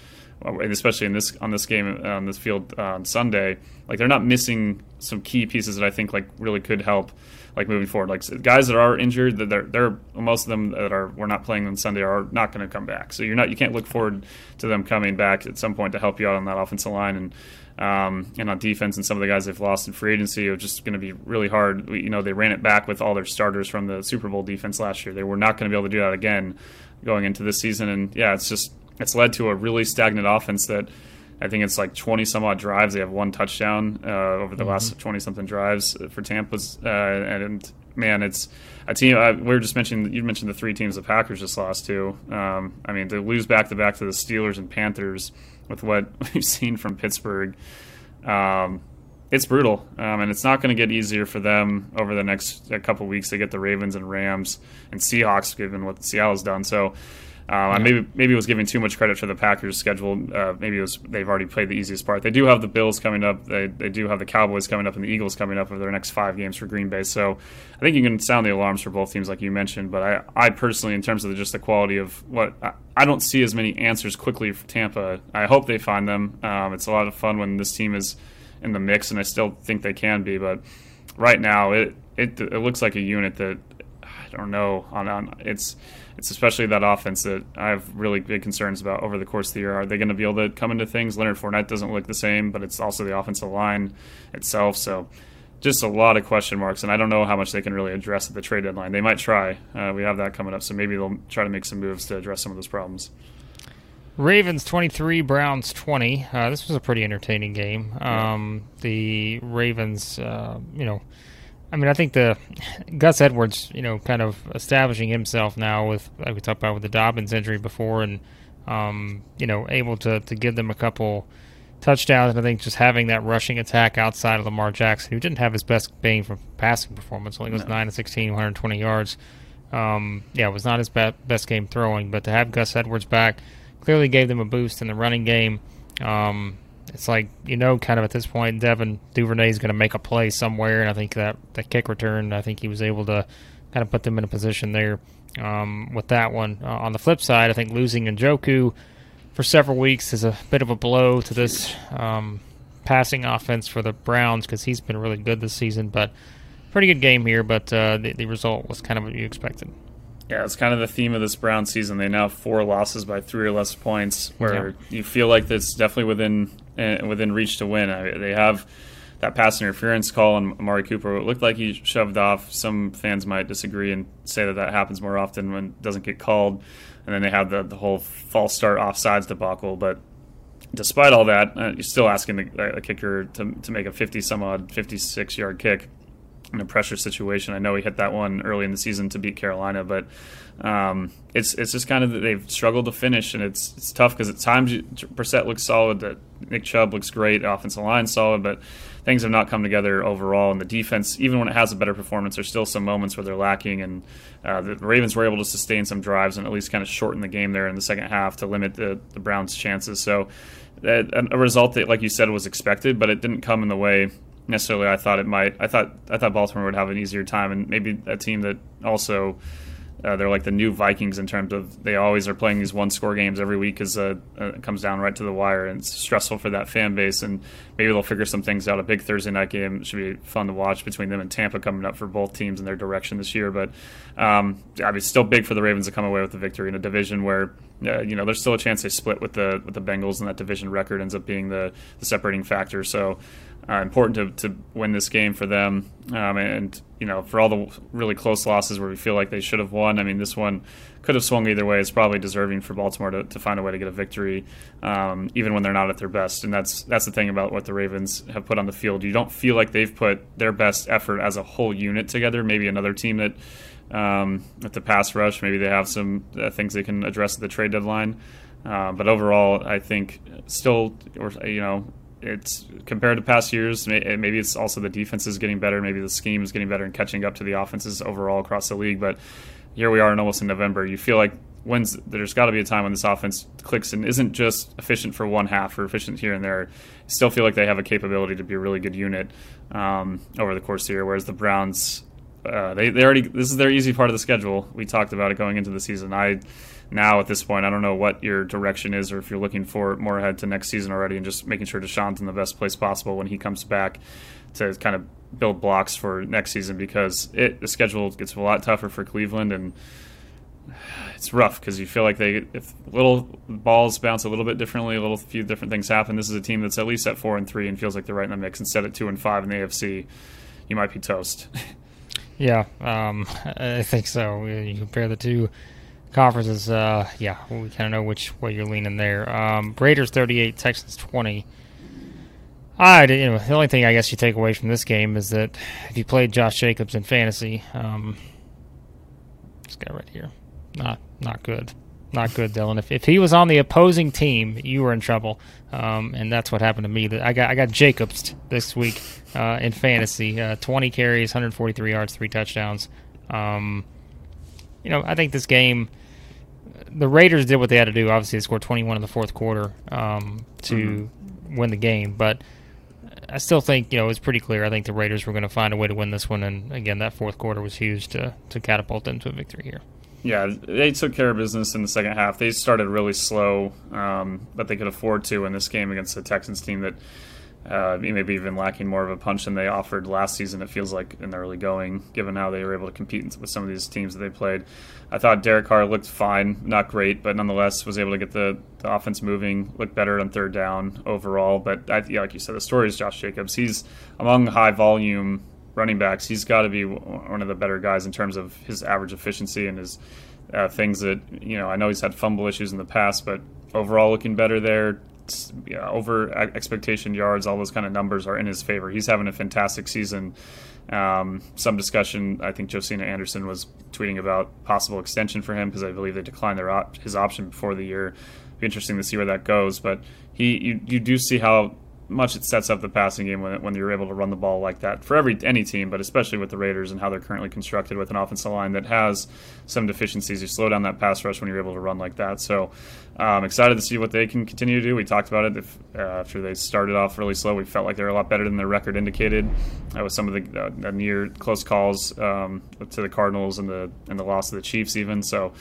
Speaker 2: uh, especially in this on this game uh, on this field on Sunday, like they're not missing some key pieces that I think like really could help like moving forward. Like guys that are injured, that they're, they're most of them that are we're not playing on Sunday are not going to come back. So you're not you can't look forward to them coming back at some point to help you out on that offensive line and um, and on defense, and some of the guys they've lost in free agency are just going to be really hard. You know, they ran it back with all their starters from the Super Bowl defense last year. They were not going to be able to do that again going into this season. And yeah, it's just it's led to a really stagnant offense that I think it's like 20 some odd drives. They have one touchdown uh, over the mm-hmm. last 20 something drives for Tampa's, uh, and man, it's a team. Uh, we were just mentioning you mentioned the three teams the Packers just lost to. Um, I mean, to lose back to back to the Steelers and Panthers with what we've seen from Pittsburgh, um, it's brutal, um, and it's not going to get easier for them over the next couple weeks. They get the Ravens and Rams and Seahawks, given what Seattle's done. So um, yeah. Maybe maybe was giving too much credit for the Packers' schedule. Uh, maybe it was they've already played the easiest part. They do have the Bills coming up. They they do have the Cowboys coming up and the Eagles coming up for their next five games for Green Bay. So I think you can sound the alarms for both teams, like you mentioned. But I I personally, in terms of the, just the quality of what I, I, don't see as many answers quickly for Tampa. I hope they find them. Um, it's a lot of fun when this team is in the mix, and I still think they can be. But right now, it it, it looks like a unit that Don't know on on it's it's especially that offense that I have really big concerns about over the course of the year. Are they going to be able to come into things? Leonard Fournette doesn't look the same, but it's also the offensive line itself. So just a lot of question marks, and I don't know how much they can really address at the trade deadline. They might try. Uh, we have that coming up, so maybe they'll try to make some moves to address some of those problems.
Speaker 1: Ravens 23, Browns 20. Uh, this was a pretty entertaining game. Um, the Ravens, uh, you know, I mean, I think the Gus Edwards, you know, kind of establishing himself now with like we talked about with the Dobbins injury before, and um, you know, able to to give them a couple touchdowns. And I think just having that rushing attack outside of Lamar Jackson, who didn't have his best bang for passing performance, only was no. nine to 16, 120 yards. Um, yeah, it was not his best game throwing, but to have Gus Edwards back clearly gave them a boost in the running game. Um, it's like you know, kind of at this point, Devin Duvernay is going to make a play somewhere, and I think that the kick return, I think he was able to kind of put them in a position there um, with that one. Uh, on the flip side, I think losing Njoku for several weeks is a bit of a blow to this um, passing offense for the Browns because he's been really good this season. But pretty good game here, but uh, the, the result was kind of what you expected.
Speaker 2: Yeah, it's kind of the theme of this Brown season. They now have four losses by three or less points, where yeah. you feel like it's definitely within within reach to win. I, they have that pass interference call on Amari Cooper. It looked like he shoved off. Some fans might disagree and say that that happens more often when it doesn't get called. And then they have the, the whole false start offsides debacle. But despite all that, uh, you're still asking the, the kicker to, to make a 50 some odd, 56 yard kick in a pressure situation. I know he hit that one early in the season to beat Carolina, but um, it's it's just kind of that they've struggled to finish, and it's it's tough because at times Brissett looks solid, that Nick Chubb looks great, offensive line solid, but things have not come together overall. And the defense, even when it has a better performance, there's still some moments where they're lacking, and uh, the Ravens were able to sustain some drives and at least kind of shorten the game there in the second half to limit the, the Browns' chances. So. A result that, like you said, was expected, but it didn't come in the way necessarily I thought it might. I thought I thought Baltimore would have an easier time, and maybe a team that also uh, they're like the new Vikings in terms of they always are playing these one score games every week as uh, it comes down right to the wire, and it's stressful for that fan base. And maybe they'll figure some things out. A big Thursday night game should be fun to watch between them and Tampa coming up for both teams in their direction this year. But um, I mean, still big for the Ravens to come away with the victory in a division where uh, you know there's still a chance they split with the with the Bengals, and that division record ends up being the, the separating factor. So uh, important to, to win this game for them. Um, and, you know, for all the really close losses where we feel like they should have won, I mean, this one could have swung either way. It's probably deserving for Baltimore to, to find a way to get a victory, um, even when they're not at their best. And that's that's the thing about what the Ravens have put on the field. You don't feel like they've put their best effort as a whole unit together. Maybe another team that um, at the pass rush, maybe they have some uh, things they can address at the trade deadline. Uh, but overall, I think still, you know, it's compared to past years. Maybe it's also the defense is getting better. Maybe the scheme is getting better and catching up to the offenses overall across the league. But here we are in almost in November. You feel like when's there's got to be a time when this offense clicks and isn't just efficient for one half or efficient here and there. Still feel like they have a capability to be a really good unit um, over the course of the year. Whereas the Browns, uh, they they already this is their easy part of the schedule. We talked about it going into the season. I now at this point, I don't know what your direction is, or if you're looking for more ahead to next season already, and just making sure Deshaun's in the best place possible when he comes back to kind of build blocks for next season because it the schedule gets a lot tougher for Cleveland and it's rough because you feel like they if little balls bounce a little bit differently, a little few different things happen. This is a team that's at least at four and three and feels like they're right in the mix. Instead at two and five in the AFC, you might be toast.
Speaker 1: yeah, um, I think so. You compare the two conferences, uh, yeah, we kind of know which way you're leaning there. Um, Raiders 38, Texans 20. I, you know, the only thing I guess you take away from this game is that if you played Josh Jacobs in fantasy, um, this guy right here, not not good, not good, Dillon. If, if he was on the opposing team, you were in trouble, um, and that's what happened to me. I got I got Jacobs this week uh, in fantasy, uh, 20 carries, 143 yards, three touchdowns. Um, you know, I think this game the Raiders did what they had to do. Obviously, they scored 21 in the fourth quarter um, to mm-hmm. win the game, but I still think you know it's pretty clear. I think the Raiders were going to find a way to win this one, and again, that fourth quarter was huge to to catapult them to a victory here.
Speaker 2: Yeah, they took care of business in the second half. They started really slow, um, but they could afford to in this game against the Texans team that uh, maybe even lacking more of a punch than they offered last season. It feels like in the early going, given how they were able to compete with some of these teams that they played. I thought Derek Carr looked fine, not great, but nonetheless was able to get the, the offense moving, looked better on third down overall. But I, yeah, like you said, the story is Josh Jacobs. He's among high volume running backs. He's got to be one of the better guys in terms of his average efficiency and his uh, things that you know. I know he's had fumble issues in the past, but overall looking better there over expectation yards, all those kind of numbers are in his favor. He's having a fantastic season. Um, some discussion, I think Josina Anderson was tweeting about possible extension for him because I believe they declined their op- his option before the year. Be interesting to see where that goes, but he you, you do see how much it sets up the passing game when, when you're able to run the ball like that for every any team, but especially with the Raiders and how they're currently constructed with an offensive line that has some deficiencies. You slow down that pass rush when you're able to run like that. So I'm um, excited to see what they can continue to do. We talked about it if, uh, after they started off really slow. We felt like they were a lot better than their record indicated. That was some of the uh, near close calls um, to the Cardinals and the and the loss to the Chiefs even. So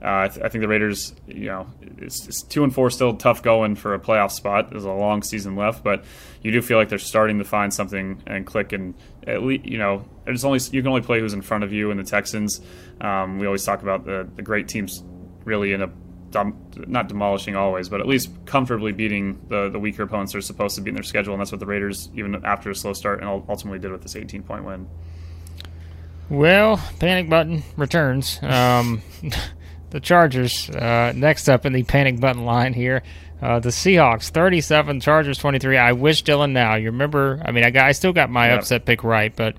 Speaker 2: uh, I, th- I, think the Raiders, you know, it's, it's, two and four, still tough going for a playoff spot. There's a long season left, but you do feel like they're starting to find something and click. And at least, you know, there's only you can only play who's in front of you. And the Texans, um, we always talk about the the great teams really in a not demolishing always, but at least comfortably beating the, the weaker opponents they're supposed to beat in their schedule, and that's what the Raiders, even after a slow start, and ultimately did with this 18 point win.
Speaker 1: Well, panic button returns. Um, the Chargers. Uh, next up in the panic button line here, uh, the Seahawks, 37, Chargers 23. I wish Dillon now. You remember? I mean, I got, I still got my yep. upset pick right, but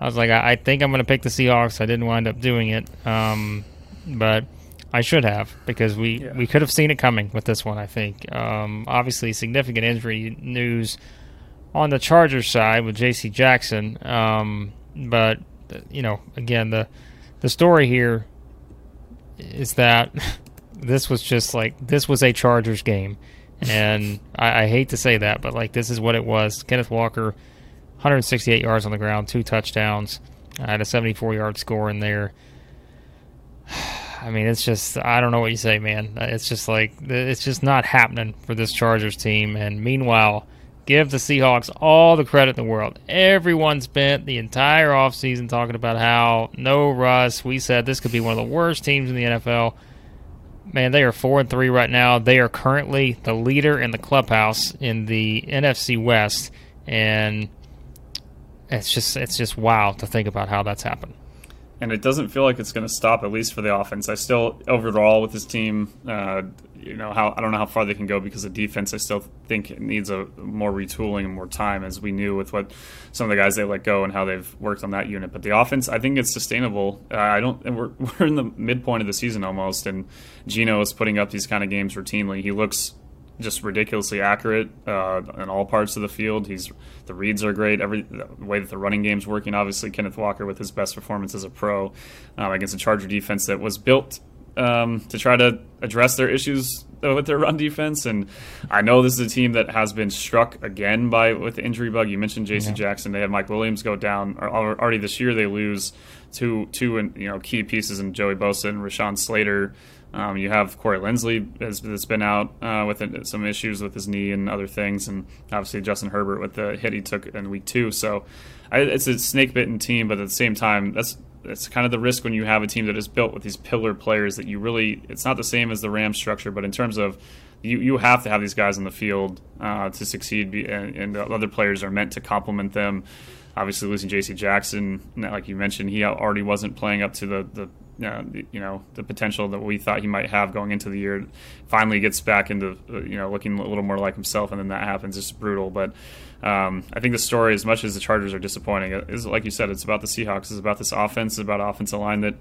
Speaker 1: I was like, I, I think I'm going to pick the Seahawks. I didn't wind up doing it, um, but I should have because we yeah. we could have seen it coming with this one. I think. Um, obviously, significant injury news on the Chargers side with J.C. Jackson, um, but you know, again the the story here is that this was just like this was a Chargers game, and I, I, hate to say that, but like this is what it was. Kenneth Walker, 168 yards on the ground, two touchdowns. I had a 74 yard score in there. I mean, it's just I don't know what you say, man. It's just like it's just not happening for this Chargers team. And meanwhile, give the Seahawks all the credit in the world. Everyone spent the entire offseason talking about how no Russ. We said this could be one of the worst teams in the NFL. Man, they are four and three right now. They are currently the leader in the clubhouse in the NFC West, and it's just it's just wild to think about how that's happened
Speaker 2: and it doesn't feel like it's going to stop at least for the offense. I still overall with this team, uh, you know how I don't know how far they can go because the defense I still think it needs a more retooling and more time as we knew with what some of the guys they let go and how they've worked on that unit. But the offense, I think it's sustainable. Uh, I don't. We're we're in the midpoint of the season almost, and Geno is putting up these kind of games routinely. He looks just ridiculously accurate uh, in all parts of the field. He's the reads are great. Every the way that the running game's working. Obviously, Kenneth Walker with his best performance as a pro um, against a Charger defense that was built um, to try to address their issues with their run defense. And I know this is a team that has been struck again by with the injury bug. You mentioned J.C. Yeah. Jackson. They had Mike Williams go down already this year. They lose two two and you know key pieces in Joey Bosa and Rashawn Slater. Um, you have Corey Linsley has, has been out uh, with some issues with his knee and other things, and obviously Justin Herbert with the hit he took in week two. So I, it's a snake bitten team, but at the same time, that's it's kind of the risk when you have a team that is built with these pillar players that you really it's not the same as the Rams structure, but in terms of you, you have to have these guys on the field uh, to succeed, and, and, the other players are meant to complement them. Obviously, losing J.C. Jackson, like you mentioned, he already wasn't playing up to the, the uh, you know the potential that we thought he might have going into the year finally gets back into uh, you know looking a little more like himself and then that happens it's brutal but um, I think the story as much as the Chargers are disappointing is like you said it's about the Seahawks it's about this offense it's about offensive line that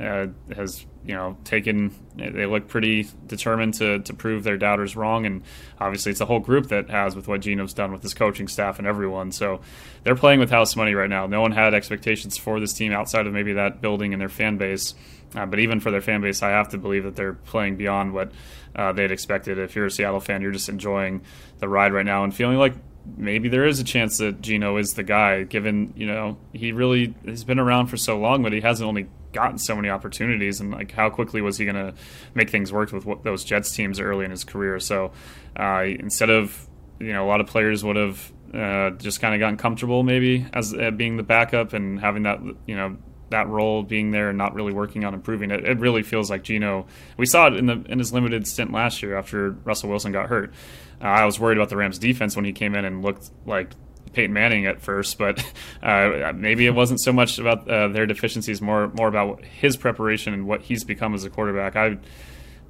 Speaker 2: uh, has you know taken they look pretty determined to, to prove their doubters wrong. And obviously it's a whole group that has with what Geno's done with his coaching staff and everyone. So they're playing with house money right now. No one had expectations for this team outside of maybe that building and their fan base. Uh, but even for their fan base I have to believe that they're playing beyond what uh, they'd expected. If you're a Seattle fan you're just enjoying the ride right now and feeling like maybe there is a chance that Geno is the guy, given you know he really has been around for so long, but he hasn't only gotten so many opportunities, and like how quickly was he going to make things work with what, those Jets teams early in his career? So uh, instead of you know a lot of players would have uh, just kind of gotten comfortable maybe as uh, being the backup and having that you know that role being there and not really working on improving it. It really feels like Geno. We saw it in the in his limited stint last year after Russell Wilson got hurt. Uh, I was worried about the Rams defense when he came in and looked like Peyton Manning at first, but uh, maybe it wasn't so much about uh, their deficiencies, more more about his preparation and what he's become as a quarterback. I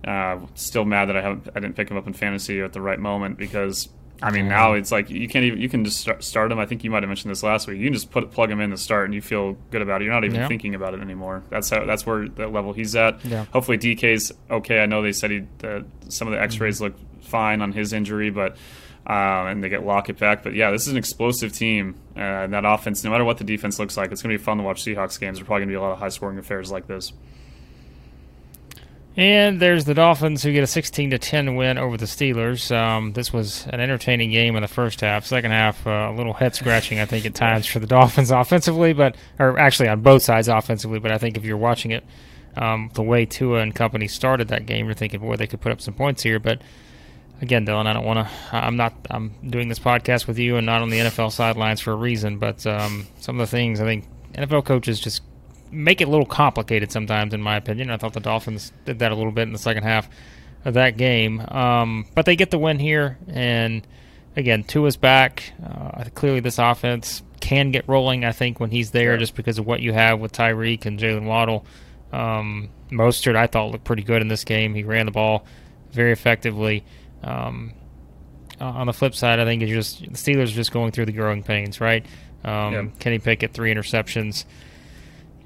Speaker 2: uh, still mad that I haven't I didn't pick him up in fantasy at the right moment because I mean now it's like you can't even you can just start, start him. I think you might have mentioned this last week. You can just put plug him in to start and you feel good about it. You're not even yeah. thinking about it anymore. That's how that's where the level he's at. Yeah. Hopefully DK's okay. I know they said he some of the X-rays mm-hmm. look fine on his injury, but uh, and they get Lockett back. But yeah, this is an explosive team. Uh, and that offense, no matter what the defense looks like, it's going to be fun to watch Seahawks games. There's probably going to be a lot of high scoring affairs like this.
Speaker 1: And there's the Dolphins who get a 16 to 10 win over the Steelers. Um, this was an entertaining game in the first half. Second half, uh, a little head scratching, I think, at times for the Dolphins offensively, but or actually on both sides offensively. But I think if you're watching it, um, the way Tua and company started that game, you're thinking, boy, they could put up some points here. But again, Dillon, I don't want to. I'm not. I'm doing this podcast with you and not on the NFL sidelines for a reason. But um, some of the things I think NFL coaches just make it a little complicated sometimes, in my opinion. I thought the Dolphins did that a little bit in the second half of that game. Um, but they get the win here, and again, Tua's back. Uh, clearly, this offense can get rolling. I think when he's there, just because of what you have with Tyreek and Jalen Waddle. Um, Mostert, I thought looked pretty good in this game. He ran the ball very effectively. Um, on the flip side, I think it's just the Steelers are just going through the growing pains, right? Um, yeah. Kenny Pickett three interceptions,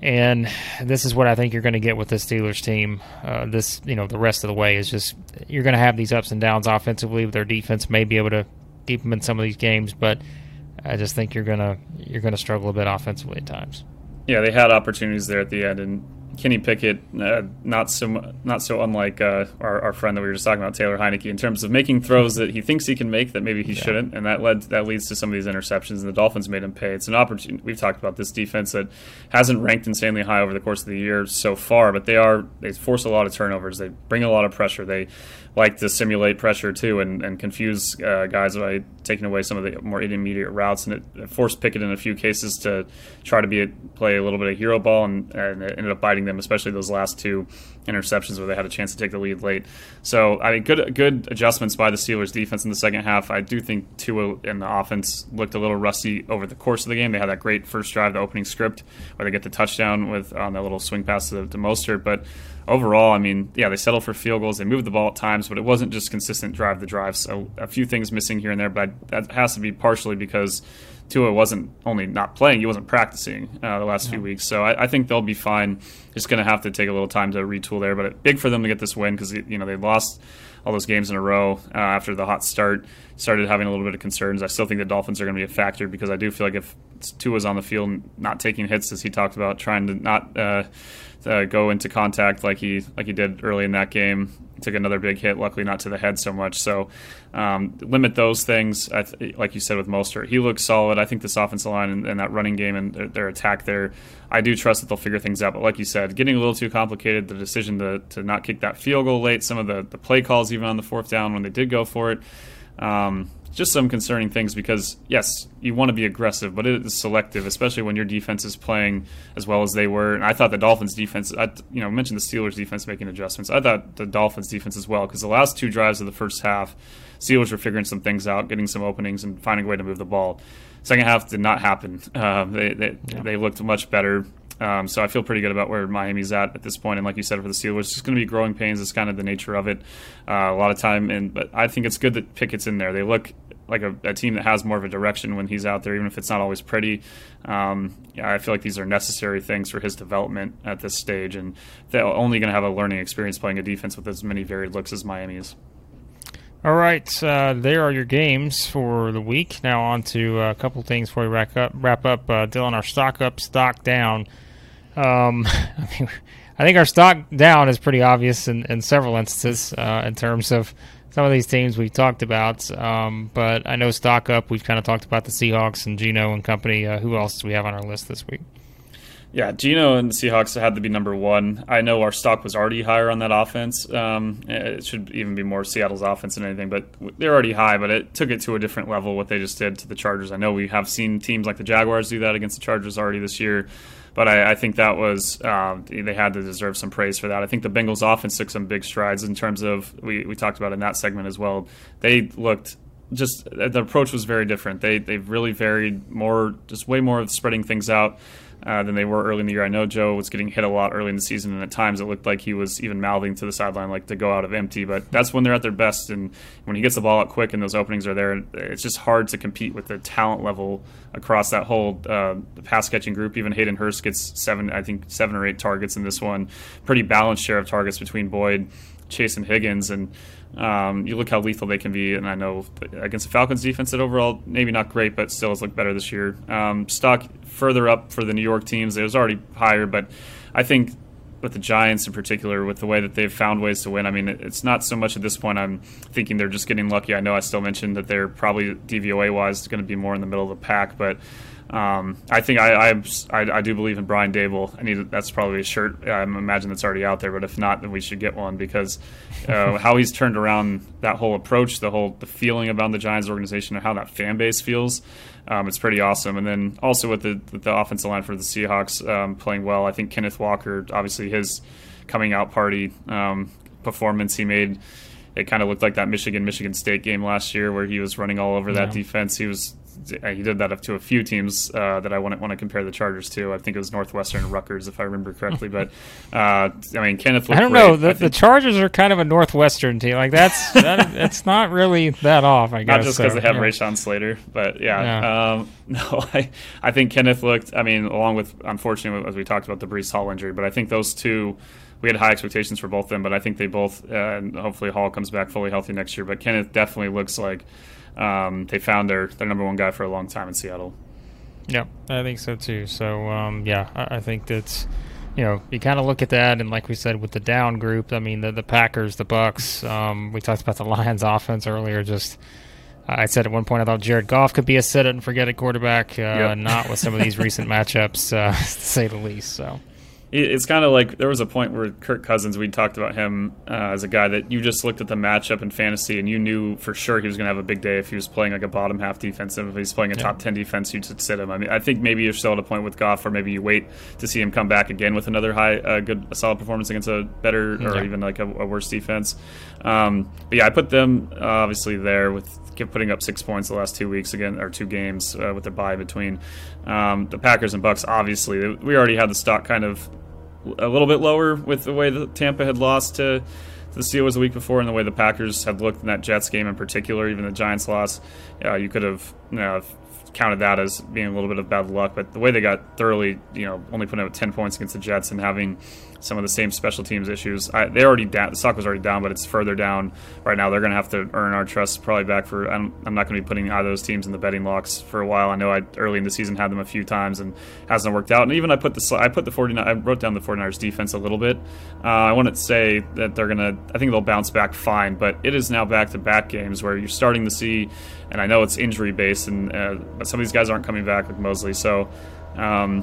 Speaker 1: and this is what I think you're going to get with the Steelers team. Uh, this, you know, the rest of the way is just you're going to have these ups and downs offensively. Their defense may be able to keep them in some of these games, but I just think you're gonna you're gonna struggle a bit offensively at times.
Speaker 2: Yeah, they had opportunities there at the end, and Kenny Pickett, uh, not so not so unlike uh, our, our, friend that we were just talking about, Taylor Heinicke, in terms of making throws that he thinks he can make that maybe he yeah. shouldn't, and that led that leads to some of these interceptions. And the Dolphins made him pay. It's an opportunity. We've talked about this defense that hasn't ranked insanely high over the course of the year so far, but they are they force a lot of turnovers. They bring a lot of pressure. They like to simulate pressure too and, and confuse uh, guys by taking away some of the more intermediate routes. And it forced Pickett in a few cases to try to be a, play a little bit of hero ball, and, and it ended up biting them, especially those last two interceptions where they had a chance to take the lead late. So I mean, good good adjustments by the Steelers defense in the second half. I do think Tua and the offense looked a little rusty over the course of the game. They had that great first drive, the opening script, where they get the touchdown with on that little swing pass to, to Mostert, but overall, I mean, yeah, they settled for field goals. They moved the ball at times, but it wasn't just consistent drive the drive. So a few things missing here and there, but that has to be partially because Tua wasn't only not playing, he wasn't practicing uh, the last yeah. few weeks. So I, I, think they'll be fine. Just going to have to take a little time to retool there, but big for them to get this win because you know they lost all those games in a row uh, after the hot start. Started having a little bit of concerns. I still think the Dolphins are going to be a factor because I do feel like if Tua's on the field, not taking hits as he talked about, trying to not. Uh, uh, go into contact like he like he did early in that game. Took another big hit, luckily not to the head so much. So um, limit those things. Th- like you said with Mostert, he looks solid. I think this offensive line and, and that running game and their, their, attack there, I do trust that they'll figure things out. But like you said, getting a little too complicated. The decision to, to not kick that field goal late, some of the, the play calls even on the fourth down when they did go for it. Um, just some concerning things because yes, you want to be aggressive, but it is selective, especially when your defense is playing as well as they were. And I thought the Dolphins defense, I, you know, mentioned the Steelers defense making adjustments. I thought the Dolphins defense as well because the last two drives of the first half, Steelers were figuring some things out, getting some openings, and finding a way to move the ball. Second half did not happen. Uh, they they, yeah. they looked much better. Um, so I feel pretty good about where Miami's at at this point. And like you said, for the Steelers, it's going to be growing pains. It's kind of the nature of it. Uh, a lot of time, and but I think it's good that Pickett's in there. They look like a, a, team that has more of a direction when he's out there, even if it's not always pretty. Um, yeah, I feel like these are necessary things for his development at this stage, and they're only going to have a learning experience playing a defense with as many varied looks as Miami is.
Speaker 1: All right, uh, there are your games for the week. Now on to a couple things before we wrap up. Wrap up, uh, Dillon. Our stock up, stock down. Um, I mean, I think our stock down is pretty obvious in, in several instances uh, in terms of some of these teams we've talked about. Um, but I know stock up. We've kind of talked about the Seahawks and Geno and company. Uh, who else do we have on our list this week?
Speaker 2: Yeah, Geno and Seahawks had to be number one. I know our stock was already higher on that offense. Um, it should even be more Seattle's offense than anything, but they're already high. But it took it to a different level what they just did to the Chargers. I know we have seen teams like the Jaguars do that against the Chargers already this year but I, I, think that was uh, they had to deserve some praise for that. I think the Bengals offense took some big strides in terms of we, we talked about in that segment as well. They looked just the approach was very different. They they really varied more, just way more of spreading things out uh, than they were early in the year. I know Joe was getting hit a lot early in the season, and at times it looked like he was even mouthing to the sideline like to go out of empty. But that's when they're at their best, and when he gets the ball out quick and those openings are there, it's just hard to compete with the talent level across that whole uh, pass catching group. Even Hayden Hurst gets seven, I think seven or eight targets in this one. Pretty balanced share of targets between Boyd, Chase, and Higgins, and um, you look how lethal they can be, and I know against the Falcons defense that overall maybe not great, but still has looked better this year. Um, stock further up for the New York teams. It was already higher, but I think with the Giants in particular, with the way that they've found ways to win, I mean, it's not so much at this point. I'm thinking they're just getting lucky. I know I still mentioned that they're probably DVOA wise going to be more in the middle of the pack, but um, I think I, I, I, do believe in Brian Daboll. I need that's probably a shirt. I imagine that's already out there, but if not, then we should get one because uh, how he's turned around that whole approach, the whole the feeling about the Giants organization, and how that fan base feels. Um, it's pretty awesome. And then also with the with the offensive line for the Seahawks um, playing well, I think Kenneth Walker, obviously his coming out party um, performance he made it kind of looked like that Michigan Michigan State game last year where he was running all over yeah. that defense. He was he did that up to a few teams uh, that I want to, want to compare the Chargers to. I think it was Northwestern Rutgers, if I remember correctly. But uh, I mean, Kenneth. I
Speaker 1: don't
Speaker 2: great.
Speaker 1: know. The, the, Chargers are kind of a Northwestern team. Like that's that, it's not really that off. I guess
Speaker 2: not just because so, they have yeah. Rashawn Slater, but yeah. yeah. Um, no, I I think Kenneth looked. I mean, along with unfortunately as we talked about the Breece Hall injury, but I think those two we had high expectations for both of them, but I think they both, uh, and hopefully Hall comes back fully healthy next year. But Kenneth definitely looks like um, they found their, their number one guy for a long time in Seattle.
Speaker 1: Yeah, I think so too. So um, yeah, I, I, think that's you know you kind of look at that and like we said with the down group. I mean the the Packers, the Bucs. Um, we talked about the Lions offense earlier. Just I said at one point I thought Jared Goff could be a sit it and forget it quarterback. Uh, yep. Not with some of these recent matchups, uh, to say the least. So
Speaker 2: it's kind of like there was a point where Kirk Cousins, we talked about him uh, as a guy that you just looked at the matchup in fantasy and you knew for sure he was going to have a big day if he was playing like a bottom half defensive. If he's playing a yeah. top 10 defense, you'd sit him. I mean, I think maybe you're still at a point with Goff, or maybe you wait to see him come back again with another high, uh, good, a solid performance against a better or yeah. even like a, a worse defense. Um, but yeah, I put them uh, obviously there with putting up six points the last two weeks again or two games uh, with their bye between um, the Packers and Bucs. Obviously, we already had the stock kind of a little bit lower with the way that Tampa had lost to the Steelers the week before and the way the Packers had looked in that Jets game in particular, even the Giants loss. Uh, you could have you know, counted that as being a little bit of bad luck, but the way they got thoroughly, you know, only putting up 10 points against the Jets and having some of the same special teams issues. I, they already down. The stock was already down, but it's further down right now. They're going to have to earn our trust probably back for. I'm, I'm not going to be putting either of those teams in the betting locks for a while. I know I early in the season had them a few times and hasn't worked out. And even I put the I put the 49. I wrote down the 49ers defense a little bit. Uh, I wouldn't say that they're going to. I think they'll bounce back fine, but it is now back to back games where you're starting to see. And I know it's injury based, and uh, but some of these guys aren't coming back like Moseley. So. Um,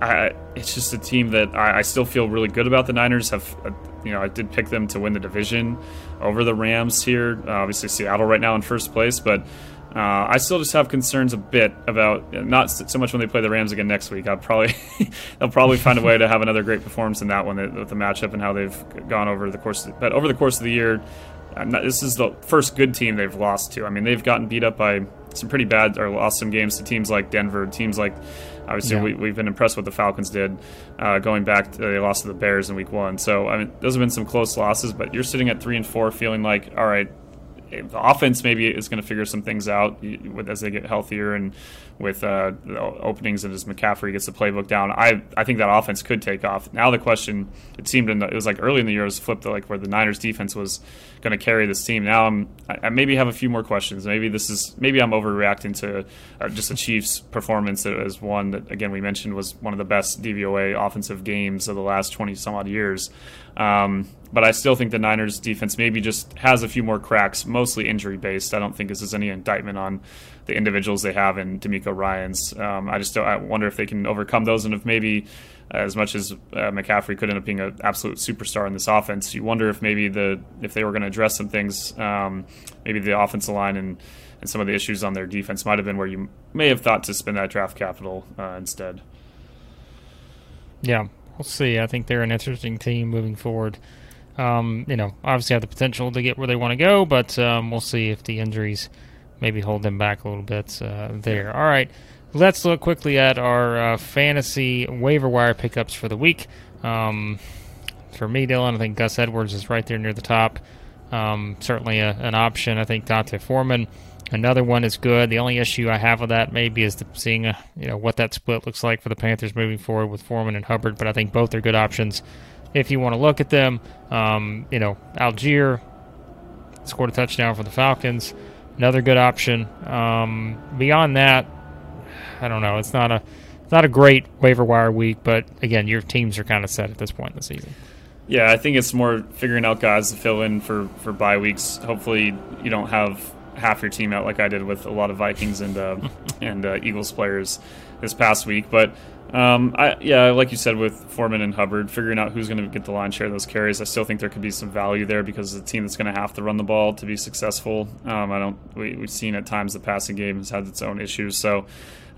Speaker 2: I, it's just a team that I, I, still feel really good about. The Niners have, uh, you know, I did pick them to win the division over the Rams here. Uh, obviously, Seattle right now in first place, but Uh, I still just have concerns a bit about not so much when they play the Rams again next week. I'll probably they'll probably find a way to have another great performance in that one with the matchup and how they've gone over the course. But over the course of the year, not, this is the first good team they've lost to. I mean, they've gotten beat up by some pretty bad or lost some games to teams like Denver, teams like obviously yeah. we, have been impressed with what the Falcons did uh, going back. To, they lost to the Bears in Week One, so I mean those have been some close losses. But you're sitting at three and four, feeling like all right, the offense maybe is going to figure some things out as they get healthier and with uh, openings and as McCaffrey gets the playbook down. I, I think that offense could take off. Now the question, it seemed in the, it was like early in the year, it was flipped to like where the Niners defense was going to carry this team. Now I'm I, I maybe have a few more questions. Maybe this is maybe I'm overreacting to uh, just the Chiefs' performance as one that again we mentioned was one of the best DVOA offensive games of the last 20 some odd years. Um, but I still think the Niners defense maybe just has a few more cracks, mostly injury based. I don't think this is any indictment on the individuals they have in DeMeco Ryans. Um, I just I wonder if they can overcome those and if maybe uh, as much as uh, McCaffrey could end up being an absolute superstar in this offense, you wonder if maybe the if they were going to address some things, um, maybe the offensive line and and some of the issues on their defense might have been where you may have thought to spend that draft capital uh, instead.
Speaker 1: Yeah, we'll see. I think they're an interesting team moving forward. Um, you know, obviously have the potential to get where they want to go, but um, we'll see if the injuries maybe hold them back a little bit uh, there. All right, let's look quickly at our uh, fantasy waiver wire pickups for the week. Um, for me, Dillon, I think Gus Edwards is right there near the top. Um, certainly a, an option. I think D'Onta Foreman, another one is good. The only issue I have with that maybe is the, seeing uh, you know what that split looks like for the Panthers moving forward with Foreman and Hubbard. But I think both are good options if you want to look at them. Um, you know, Allgeier scored a touchdown for the Falcons. Another good option. Um, beyond that, I don't know. It's not a it's not a great waiver wire week, but again, your teams are kind of set at this point in the season.
Speaker 2: Yeah, I think it's more figuring out guys to fill in for for bye weeks. Hopefully, you don't have half your team out like I did with a lot of Vikings and uh, and uh, Eagles players this past week. But um, I, yeah, like you said with Foreman and Hubbard, figuring out who's going to get the line share of those carries, I still think there could be some value there because the team that's going to have to run the ball to be successful. Um, I don't. We, have seen at times the passing game has had its own issues. So,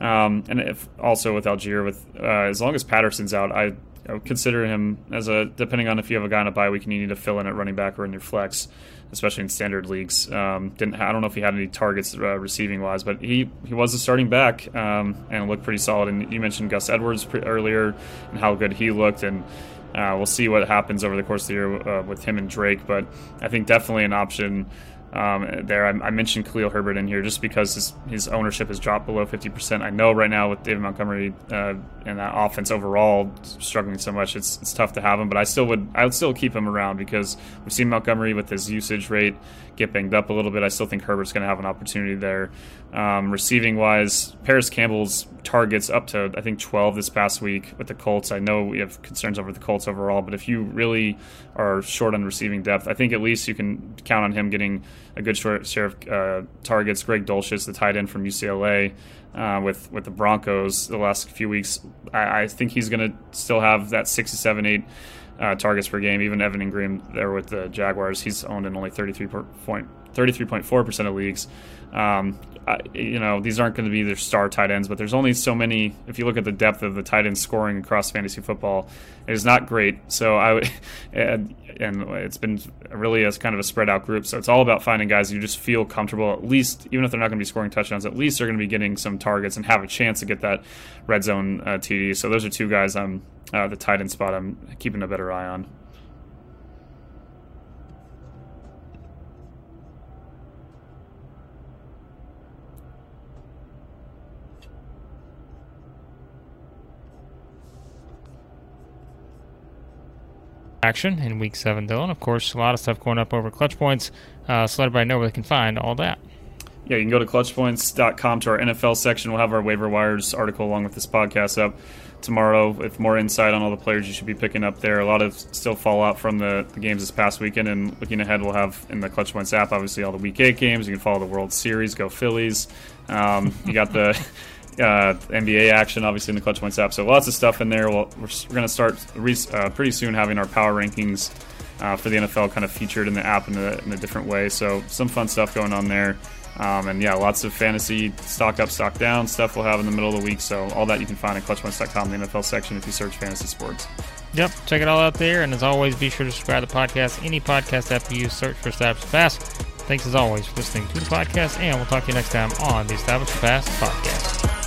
Speaker 2: um, and if also with Allgeier, with uh, as long as Patterson's out, I, I would consider him as a depending on if you have a guy in a bye week and you need to fill in at running back or in your flex especially in standard leagues. Um, didn't I don't know if he had any targets uh, receiving wise, but he he was a starting back um, and looked pretty solid. And you mentioned Gus Edwards pre- earlier and how good he looked, and uh, we'll see what happens over the course of the year uh, with him and Drake. But I think definitely an option um, there. I, I, mentioned Khalil Herbert in here just because his, his ownership has dropped below 50%. I know right now with David Montgomery uh, and that offense overall struggling so much, it's, it's tough to have him. But I still would I would still keep him around because we've seen Montgomery with his usage rate get banged up a little bit. I still think Herbert's going to have an opportunity there. Um, receiving wise, Parris Campbell's targets up to I think 12 this past week with the Colts. I know we have concerns over the Colts overall, but if you really are short on receiving depth, I think at least you can count on him getting a good short share of uh, targets. Greg Dulcich, the tight end from UCLA. Uh, with with the Broncos the last few weeks, I, I think he's going to still have that six to seven, eight uh, targets per game. Even Evan Engram there with the Jaguars, he's owned in only 33.4% of leagues. Um, I, you know, these aren't going to be their star tight ends, but there's only so many. If you look at the depth of the tight end scoring across fantasy football, it is not great. So I would, and, and it's been really as kind of a spread out group. So it's all about finding guys you just feel comfortable. At least, even if they're not going to be scoring touchdowns, at least they're going to be getting some targets and have a chance to get that red zone uh, TD. So those are two guys I'm uh, the tight end spot. I'm keeping a better eye on.
Speaker 1: Action in week seven, Dillon. Of course, a lot of stuff going up over clutch points. Uh, so let everybody know where they can find all that.
Speaker 2: Yeah, you can go to clutchpoints.com to our NFL section. We'll have our waiver wires article along with this podcast up tomorrow with more insight on all the players you should be picking up there. A lot of still fallout from the, the games this past weekend, and looking ahead, we'll have in the Clutch Points app obviously all the Week Eight games. You can follow the World Series, go Phillies. Um, you got the uh, NBA action, obviously, in the Clutch Points app. So lots of stuff in there. We'll, we're, we're going to start re- uh, pretty soon having our power rankings uh, for the NFL kind of featured in the app in a, in a, different way. So some fun stuff going on there. Um, and yeah, lots of fantasy stock up, stock down stuff we'll have in the middle of the week. So all that you can find at clutchpoints.com, in the NFL section, if you search fantasy sports.
Speaker 1: Yep, check it all out there. And as always, be sure to subscribe to the podcast. Any podcast app you use, search for Establish the Pass. Thanks as always for listening to the podcast, and we'll talk to you next time on the Establish the Pass podcast.